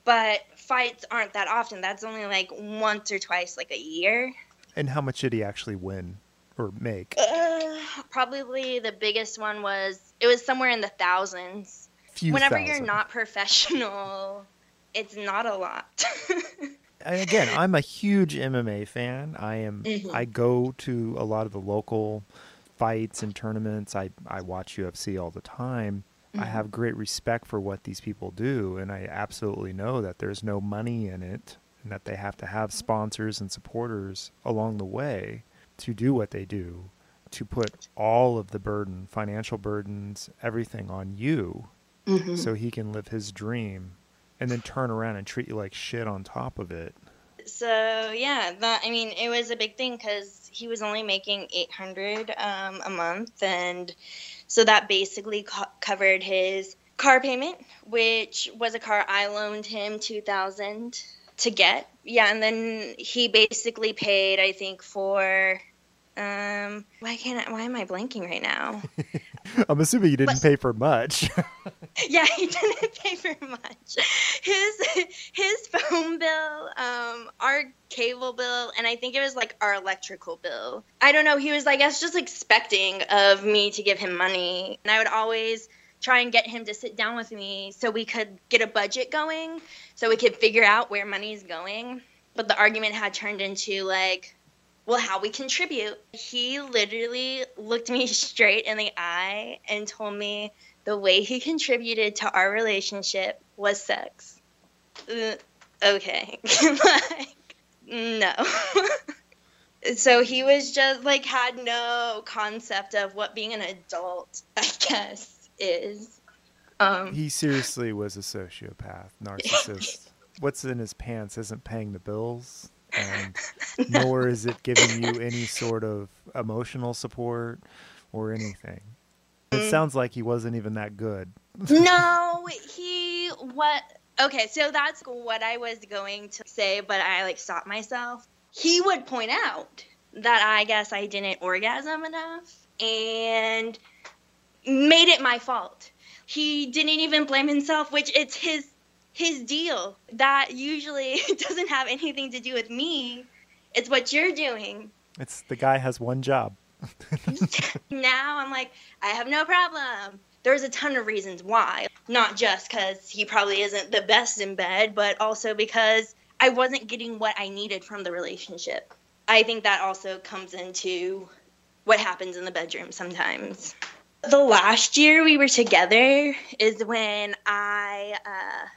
But fights aren't that often. That's only like once or twice, like a year. And how much did he actually win? or make? Uh, probably the biggest one was it was somewhere in the thousands. Few Whenever you you're not professional, it's not a lot. <laughs> again, I'm a huge MMA fan. I am. Mm-hmm. I go to a lot of the local fights and tournaments. I I watch UFC all the time. Mm-hmm. I have great respect for what these people do, and I absolutely know that there's no money in it, and that they have to have sponsors and supporters along the way to do what they do, to put all of the burden, financial burdens, everything on you mm-hmm. so he can live his dream and then turn around and treat you like shit on top of it. So yeah, that I mean, it was a big thing because he was only making eight hundred um, a month, and so that basically co- covered his car payment, which was a car I loaned him two thousand to get. Yeah, and then he basically paid, I think, for um why can't I, why am I blanking right now? <laughs> <laughs> I'm assuming you didn't but, pay for much. <laughs> yeah, he didn't pay for much. His his phone bill, um, our cable bill, and I think it was like our electrical bill. I don't know. He was, I guess, just expecting of me to give him money, and I would always try and get him to sit down with me so we could get a budget going so we could figure out where money's going but the argument had turned into like well, how we contribute. He literally looked me <laughs> straight in the eye and told me the way he contributed to our relationship was sex. Uh, okay. <laughs> like, no. <laughs> so he was just like, had no concept of what being an adult, I guess, is. Um, he seriously was a sociopath, narcissist. What's in his pants isn't paying the bills and <laughs> nor is it giving you any sort of emotional support or anything. It mm. sounds like he wasn't even that good. no, <laughs> he what okay, so that's what I was going to say, but I like stopped myself. He would point out that I guess I didn't orgasm enough and made it my fault. He didn't even blame himself, which it's his his deal. That usually <laughs> doesn't have anything to do with me. It's what you're doing. It's the guy has one job. <laughs> now I'm like, I have no problem. There's a ton of reasons why. Not just because he probably isn't the best in bed, but also because I wasn't getting what I needed from the relationship. I think that also comes into what happens in the bedroom sometimes. The last year we were together is when I uh,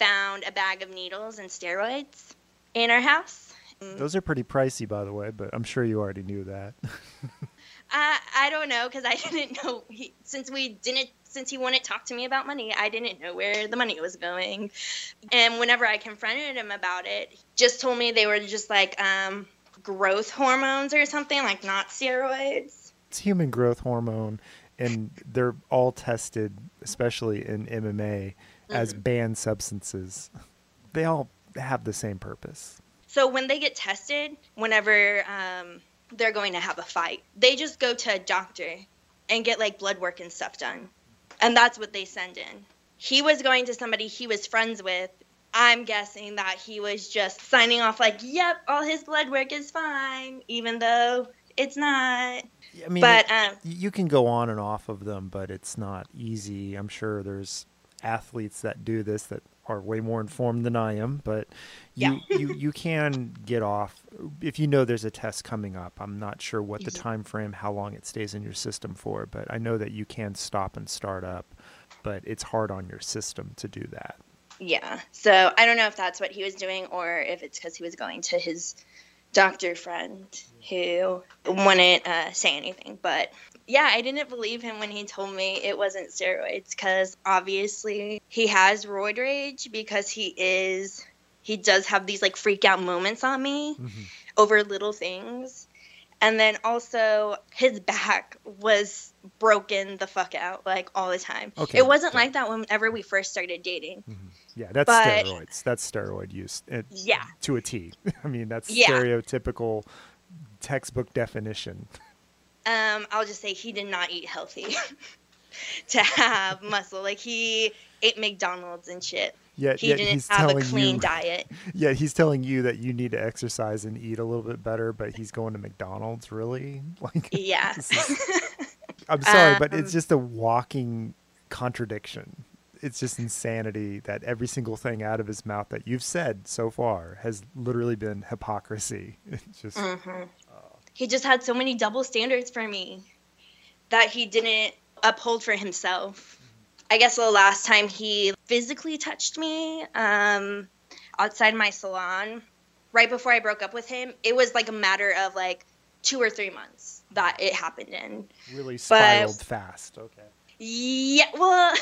found a bag of needles and steroids in our house. Those are pretty pricey, by the way, but I'm sure you already knew that. <laughs> I I don't know because I <laughs> didn't know he, since we didn't since he wouldn't talk to me about money. I didn't know where the money was going, and whenever I confronted him about it, he just told me they were just like um, growth hormones or something, like not steroids. It's human growth hormone, and they're all tested, especially in MMA, as mm-hmm. banned substances. They all have the same purpose. So when they get tested, whenever um, they're going to have a fight, they just go to a doctor and get like blood work and stuff done. And that's what they send in. He was going to somebody he was friends with. I'm guessing that he was just signing off like, "Yep, all his blood work is fine," even though it's not. I mean, but um, you can go on and off of them, but it's not easy. I'm sure there's athletes that do this that are way more informed than I am, but you yeah. you <laughs> you can get off if you know there's a test coming up. I'm not sure what the time frame, how long it stays in your system for, but I know that you can stop and start up, but it's hard on your system to do that. Yeah. So I don't know if that's what he was doing or if it's because he was going to his doctor friend who wouldn't uh, say anything, but yeah, I didn't believe him when he told me it wasn't steroids because obviously he has roid rage because he is he does have these like freak out moments on me mm-hmm. over little things. And then also his back was broken the fuck out like all the time. Okay. It wasn't like that whenever we first started dating. Mm-hmm. Yeah, that's but, steroids. That's steroid use. It, yeah. To a T. <laughs> I mean, that's yeah. stereotypical textbook definition. <laughs> Um, I'll just say he did not eat healthy <laughs> to have muscle. Like he ate McDonald's and shit. Yeah, he didn't have a clean you, diet. <laughs> Yeah, he's telling you that you need to exercise and eat a little bit better, but he's going to McDonald's. Really? <laughs> Like, yeah. Is, I'm sorry, um, but it's um, just a walking contradiction. It's just insanity that every single thing out of his mouth that you've said so far has literally been hypocrisy. It's just. Mm-hmm he just had so many double standards for me that he didn't uphold for himself. I guess the last time he physically touched me um, outside my salon, right before I broke up with him, it was like a matter of like two or three months that it happened in. Really spiraled but, fast. Okay. Yeah, well,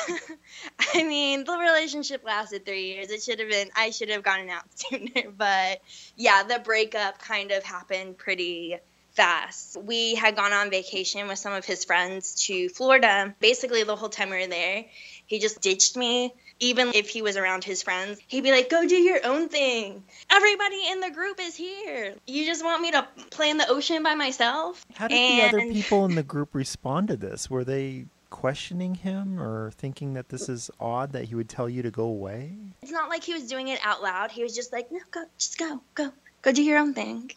<laughs> I mean, the relationship lasted three years. It should have been, I should have gotten out <laughs> sooner. But yeah, the breakup kind of happened pretty fast. We had gone on vacation with some of his friends to Florida. Basically, the whole time we were there, he just ditched me. Even if he was around his friends, he'd be like, Go do your own thing. Everybody in the group is here. You just want me to play in the ocean by myself? How did and... the other people in the <laughs> group respond to this? Were they questioning him or thinking that this is odd that he would tell you to go away? It's not like he was doing it out loud. He was just like, No, go, just go, go, go do your own thing.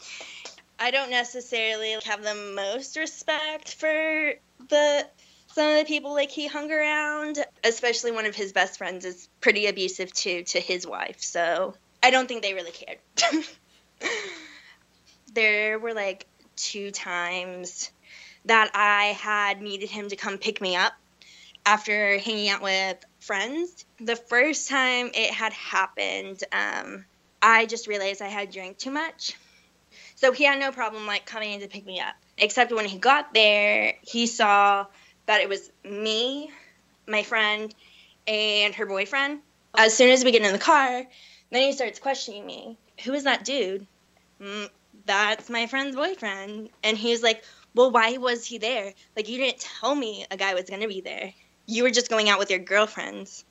I don't necessarily have the most respect for the some of the people like he hung around, especially one of his best friends is pretty abusive too to his wife. So I don't think they really cared. <laughs> there were like two times that I had needed him to come pick me up after hanging out with friends. The first time it had happened, um, I just realized I had drank too much. So he had no problem like coming in to pick me up. Except when he got there, he saw that it was me, my friend, and her boyfriend. As soon as we get in the car, then he starts questioning me. Who is that dude? Mm, that's my friend's boyfriend. And he's like, Well, why was he there? Like, you didn't tell me a guy was going to be there. You were just going out with your girlfriends.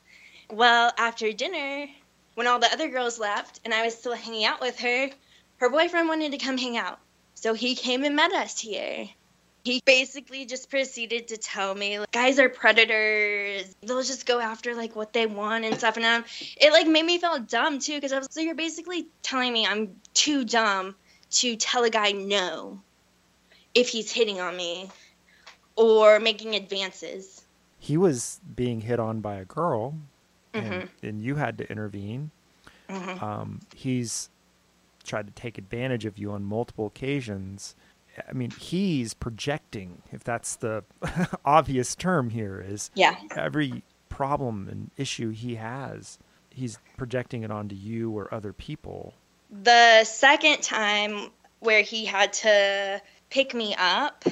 Well, after dinner, when all the other girls left and I was still hanging out with her, her boyfriend wanted to come hang out. So he came and met us here. He basically just proceeded to tell me like, guys are predators. They'll just go after like what they want and stuff. And um, it like made me feel dumb too because I was so you're basically telling me I'm too dumb to tell a guy no if he's hitting on me or making advances. He was being hit on by a girl, and, Mm-hmm. and you had to intervene. Mhm. Um, he's tried to take advantage of you on multiple occasions. I mean, he's projecting, if that's the <laughs> obvious term here, is Yeah. every problem and issue he has, he's projecting it onto you or other people. The second time where he had to pick me up,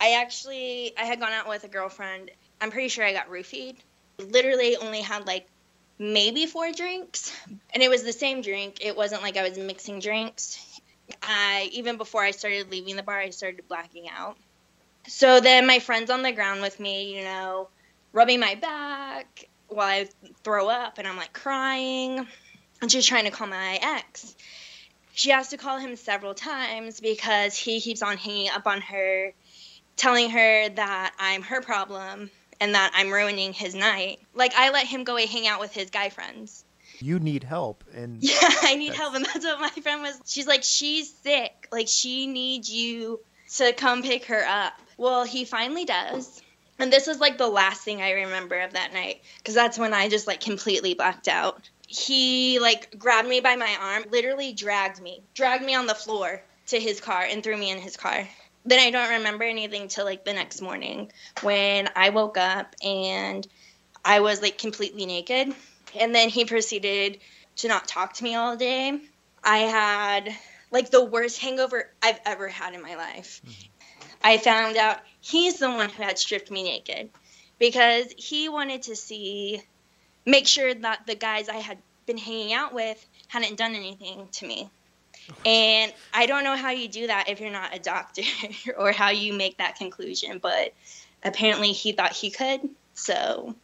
I actually I had gone out with a girlfriend. I'm pretty sure I got roofied. Literally only had like maybe four drinks, and it was the same drink. It wasn't like I was mixing drinks. I even before I started leaving the bar, I started blacking out. So then my friend's on the ground with me, you know, rubbing my back while I throw up, and I'm like crying and she's trying to call my ex. She has to call him several times because he keeps on hanging up on her, telling her that I'm her problem and that I'm ruining his night. Like, I let him go and hang out with his guy friends. You need help, and <laughs> Yeah, I need That's- help. And that's what my friend was. She's like, she's sick. Like, she needs you to come pick her up. Well, he finally does. And this is like the last thing I remember of that night because that's when I just like completely blacked out. He like grabbed me by my arm, literally dragged me, dragged me on the floor to his car and threw me in his car. Then I don't remember anything till like the next morning when I woke up and I was like completely naked. And then he proceeded to not talk to me all day. I had like the worst hangover I've ever had in my life. Mm-hmm. I found out he's the one who had stripped me naked because he wanted to see, make sure that the guys I had been hanging out with hadn't done anything to me. And I don't know how you do that if you're not a doctor <laughs> or how you make that conclusion, but apparently he thought he could. So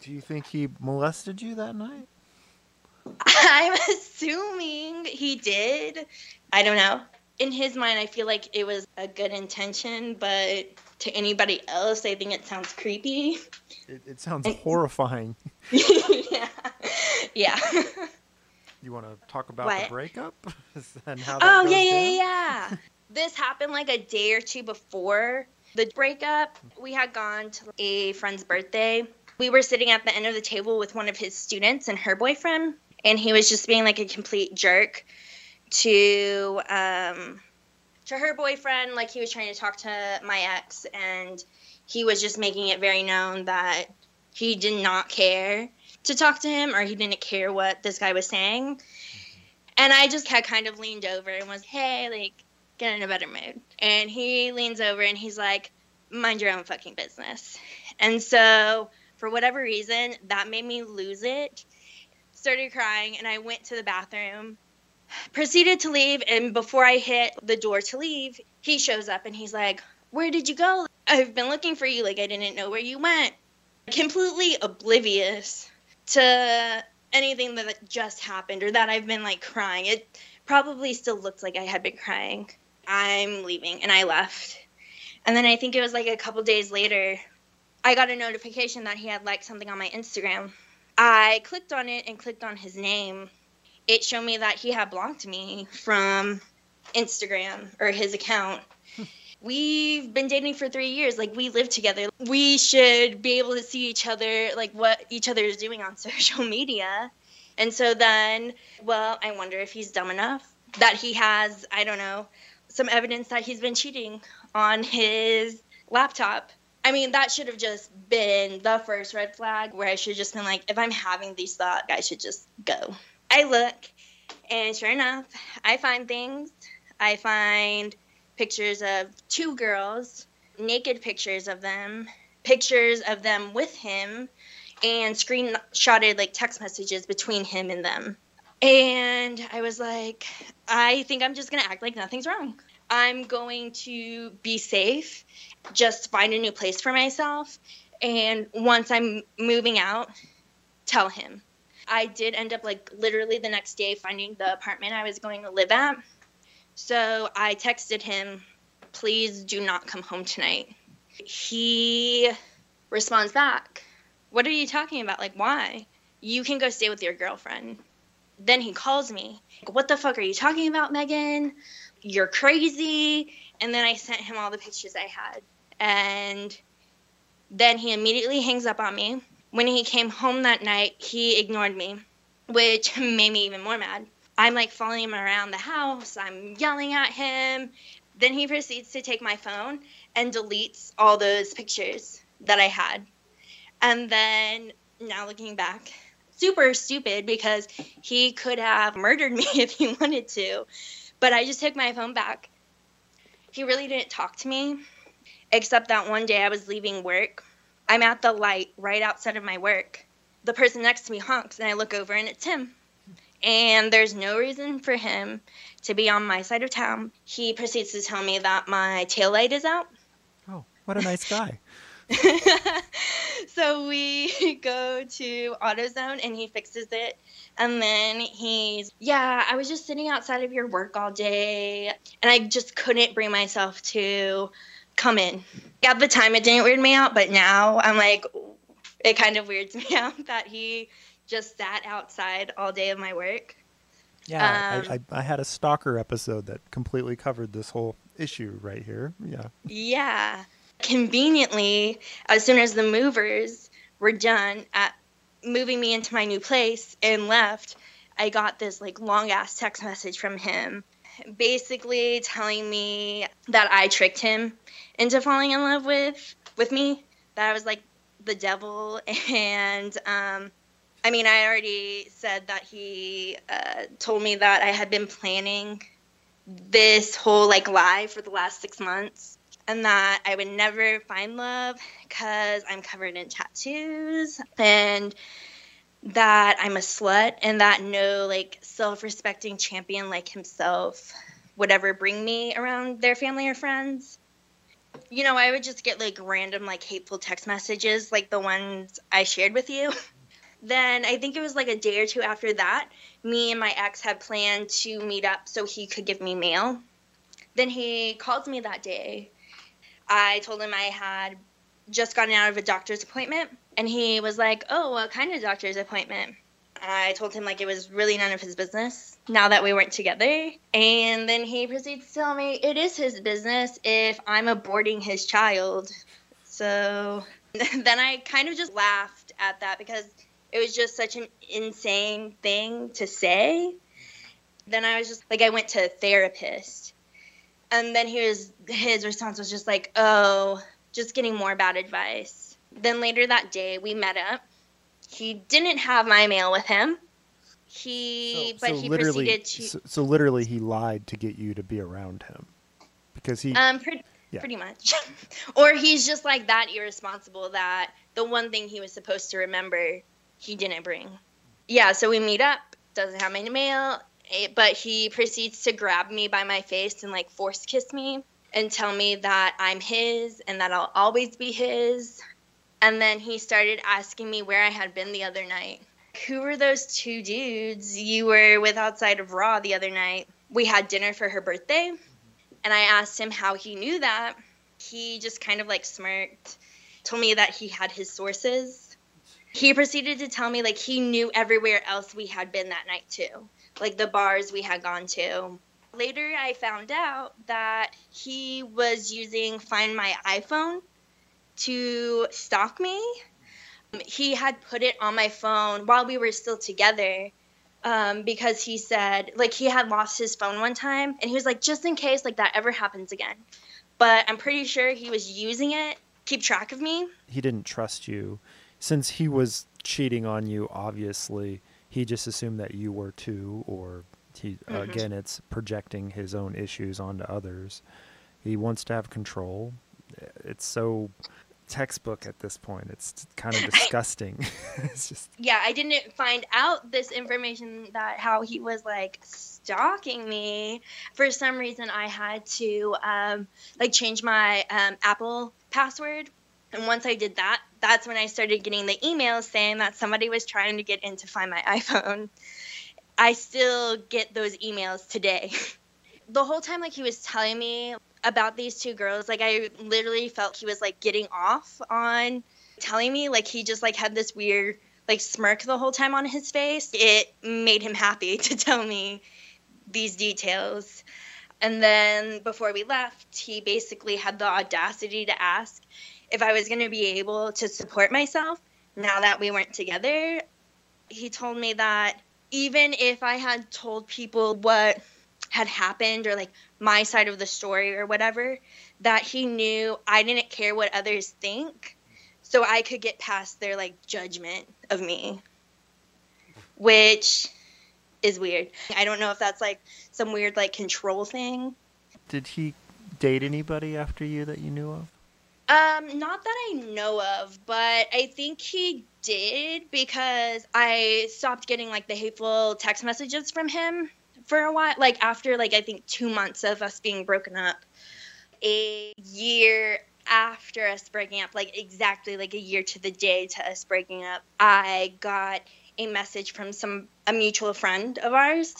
do you think he molested you that night? <laughs> I'm assuming he did. I don't know. In his mind, I feel like it was a good intention, but to anybody else, I think it sounds creepy. It, it sounds horrifying. <laughs> yeah. Yeah. You want to talk about What? the breakup <laughs> and how Oh, yeah, yeah, down? yeah. <laughs> this happened like a day or two before the breakup. We had gone to a friend's birthday. We were sitting at the end of the table with one of his students and her boyfriend, and he was just being like a complete jerk to um to her boyfriend like he was trying to talk to my ex and he was just making it very known that he did not care to talk to him or he didn't care what this guy was saying and I just had kind of leaned over and was, hey, like, get in a better mood. And he leans over and he's like, mind your own fucking business. And so, for whatever reason, that made me lose it. Started crying, and I went to the bathroom, proceeded to leave. And before I hit the door to leave, he shows up and he's like, Where did you go? I've been looking for you. Like, I didn't know where you went. Completely oblivious to anything that just happened or that I've been like crying. It probably still looked like I had been crying. I'm leaving and I left. And then I think it was like a couple days later, I got a notification that he had liked something on my Instagram. I clicked on it and clicked on his name. It showed me that he had blocked me from Instagram or his account. We've been dating for three years. Like, we live together. We should be able to see each other, like, what each other is doing on <laughs> social media. And so then, well, I wonder if he's dumb enough that he has, I don't know, some evidence that he's been cheating on his laptop. I mean, that should have just been the first red flag where I should have just been like, if I'm having these thoughts, I should just go. I look, and sure enough, I find things. I find pictures of two girls, naked pictures of them, pictures of them with him, and screenshotted like text messages between him and them. And I was like, I think I'm just going to act like nothing's wrong. I'm going to be safe, just find a new place for myself. And once I'm moving out, tell him. I did end up like literally the next day finding the apartment I was going to live at. So I texted him, please do not come home tonight. He responds back, What are you talking about? Like, why? You can go stay with your girlfriend. Then he calls me, What the fuck are you talking about, Megan? You're crazy. And then I sent him all the pictures I had. And then he immediately hangs up on me. When he came home that night, he ignored me, which <laughs> made me even more mad. I'm like following him around the house. I'm yelling at him. Then he proceeds to take my phone and deletes all those pictures that I had. And then now looking back, super stupid because he could have murdered <laughs> me if he wanted to. But I just took my phone back. He really didn't talk to me, except that one day I was leaving work. I'm at the light right outside of my work. The person next to me honks, and I look over, and it's him. And there's no reason for him to be on my side of town. He proceeds to tell me that my tail light is out. Oh, what a nice guy. <laughs> so we <laughs> go to AutoZone and he fixes it. And then he's, yeah, I was just sitting outside of your work all day and I just couldn't bring myself to come in. At the time, it didn't weird me out, but now I'm like, it kind of weirds <laughs> me out that he just sat outside all day of my work. Yeah, um, I, I, I had a stalker episode that completely covered this whole issue right here. Yeah. Yeah. Conveniently, as soon as the movers were done at moving me into my new place and left, I got this like long ass text message from him basically telling me that I tricked him into falling in love with with me, that I was like the devil <laughs> and um I mean, I already said that he uh, told me that I had been planning this whole like lie for the last six months and that I would never find love because I'm covered in tattoos and that I'm a slut and that no like self-respecting champion like himself would ever bring me around their family or friends. You know, I would just get like random like hateful text messages like the ones I shared with you. <laughs> then I think it was like a day or two after that, me and my ex had planned to meet up so he could give me mail. Then he called me that day I told him I had just gotten out of a doctor's appointment, and he was like, "Oh, what kind of doctor's appointment?" I told him like it was really none of his business now that we weren't together. And then he proceeds to tell me it is his business if I'm aborting his child. So <laughs> then I kind of just laughed at that because it was just such an insane thing to say. Then I was just like, I went to a therapist and then he was his response was just like, "Oh, just getting more bad advice." Then later that day, we met up. He didn't have my mail with him. He, so, but so he proceeded to. So, so, literally, he lied to get you to be around him, because he. Um, pre- yeah. pretty much, <laughs> or he's just like that irresponsible that the one thing he was supposed to remember, he didn't bring. Yeah, so we meet up. Doesn't have my mail eh, but he proceeds to grab me by my face and like force kiss me and tell me that I'm his and that I'll always be his. And then he started asking me where I had been the other night. Who were those two dudes you were with outside of Raw the other night? We had dinner for her birthday, and I asked him how he knew that. He just kind of like smirked, told me that he had his sources. He proceeded to tell me like he knew everywhere else we had been that night too like the bars we had gone to. Later, I found out that he was using Find My iPhone to stalk me. He had put it on my phone while we were still together um, because he said like he had lost his phone one time and he was like just in case like that ever happens again but i'm pretty sure he was using it keep track of me he didn't trust you since he was cheating on you obviously he just assumed that you were too or he mm-hmm. again it's projecting his own issues onto others he wants to have control it's so textbook at this point. It's kind of <laughs> disgusting. <laughs> it's just yeah. I didn't find out this information that how he was like stalking me. For some reason, I had to um, like change my um, Apple password. And once I did that, that's when I started getting the emails saying that somebody was trying to get in to find my <laughs> iPhone. I still get those emails today. <laughs> the whole time, like he was telling me about these two girls. Like I literally felt he was like getting off on telling me like he just like had this weird like smirk the whole time on his face. It made him happy <laughs> to tell me these details. And then before we left, he basically had the audacity to ask if I was going to be able to support myself now that we weren't together. He told me that even if I had told people what had happened or like my side of the story or whatever that he knew I didn't care what others think so I could get past their like judgment of me which is weird. I don't know if that's like some weird like control thing. Did he date anybody after you that you knew of? Um, not that I know of, but I think he did because I stopped getting like the hateful text messages from him for a while like after like i think two months of us being broken up. A year after us breaking up like exactly like a year to the day to us breaking up i got a message from some a mutual friend of ours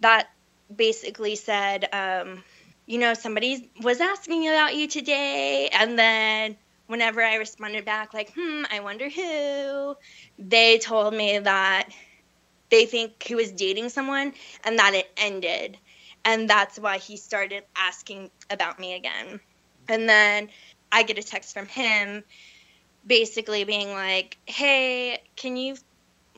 that basically said um, you know somebody was asking about you today and then whenever i responded back like hmm i wonder who they told me that they think he was dating someone and that it ended. And that's why he started asking about me again. And then I get a text from him basically being like, "Hey, can you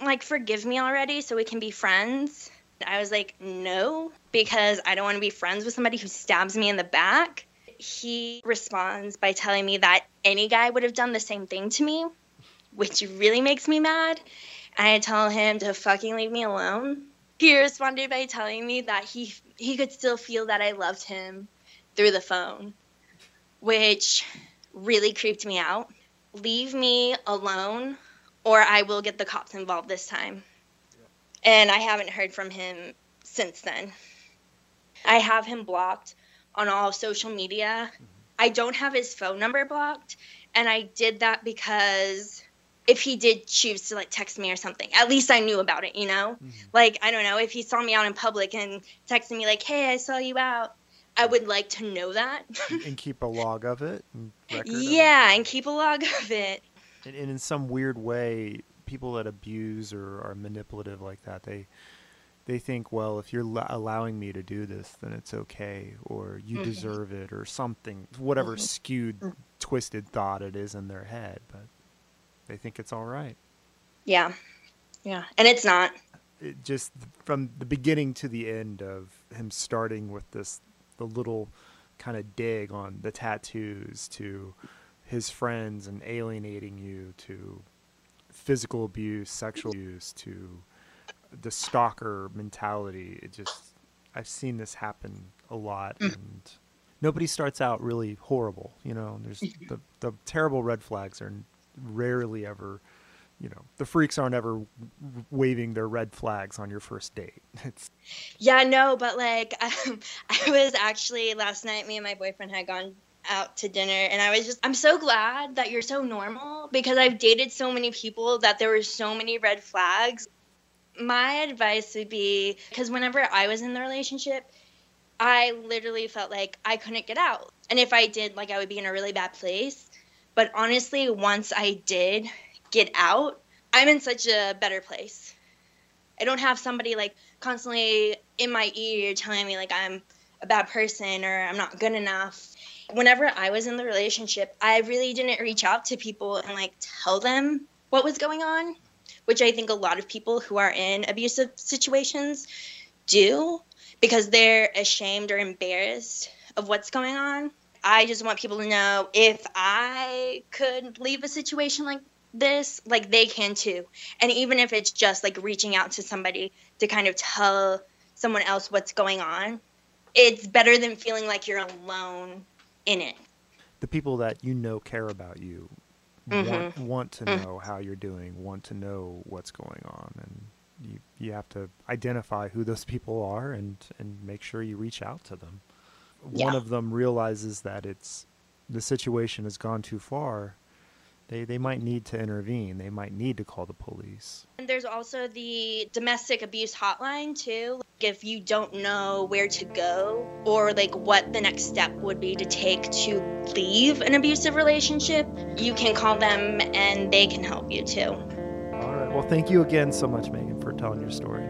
like forgive me already so we can be friends?" I was like, "No, because I don't want to be friends with somebody who stabs me in the back." He responds by telling me that any guy would have done the same thing to me, which really makes me mad. I tell him to fucking leave me alone. He responded by telling me that he he could still feel that I loved him through the phone, which really creeped me out. Leave me alone or I will get the cops involved this time. And I haven't heard from him since then. I have him blocked on all social media. Mm-hmm. I don't have his phone number blocked, and I did that because if he did choose to like text me or something at least i knew about it you know mm-hmm. like i don't know if he saw me out in public and texted me like hey i saw you out i would like to know that and keep a log of it And yeah and keep a log of it and, and, in some weird way people that abuse or are manipulative like that they they think well if you're l- allowing me to do this then it's okay or you mm-hmm. deserve it or something whatever mm-hmm. skewed mm. twisted thought it is in their head but they think it's all right. Yeah. Yeah. And it's not. It just from the beginning to the end of him starting with this, the little kind of dig on the tattoos to his friends and alienating you to physical abuse, sexual abuse to the stalker mentality. It just, I've seen this happen a lot. Mm. And nobody starts out really horrible. You know, there's the, the terrible red flags are rarely ever you know the freaks aren't ever waving their red flags on your first date <laughs> it's yeah no but like um, <laughs> i was actually last night me and my boyfriend had gone out to dinner and i was just i'm so glad that you're so normal because i've dated so many people that there were so many red flags my advice would be because whenever i was in the relationship i literally felt like i couldn't get out and if i did like i would be in a really bad place but honestly, once I did get out, I'm in such a better place. I don't have somebody like constantly in my ear telling me like I'm a bad person or I'm not good enough. Whenever I was in the relationship, I really didn't reach out to people and like tell them what was going on. which I think a lot of people who are in abusive situations do because they're ashamed or embarrassed of what's going on. I just want people to know if I could leave a situation like this, like they can too. And even if it's just like reaching out to somebody to kind of tell someone else what's going on, it's better than feeling like you're alone in it. The people that you know care about you mm-hmm. want, want to mm-hmm. know how you're doing, want to know what's going on, and you you have to identify who those <laughs> people are and and make sure you reach out to them. Yeah. One of them realizes that it's the situation has gone too far they they might need to intervene. They might need to call the police. And there's also the domestic abuse hotline too. If you don't know where to go or like what the next step would be to take to leave an abusive relationship, you can call them and they can help you too. All right. Well, thank you again so much, Megan, for telling your story.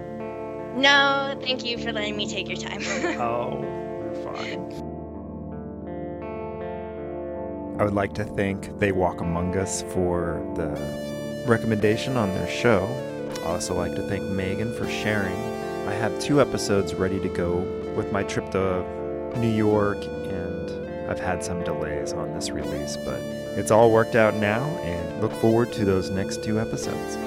No, thank you for letting me take your time. <laughs> oh, you're fine. I would like to thank They Walk Among Us for the recommendation on their show. I also like to thank Megan for sharing. I have two episodes ready to go with my trip to New York, and I've had some delays on this release, but it's all worked out now, and look forward to those next two episodes.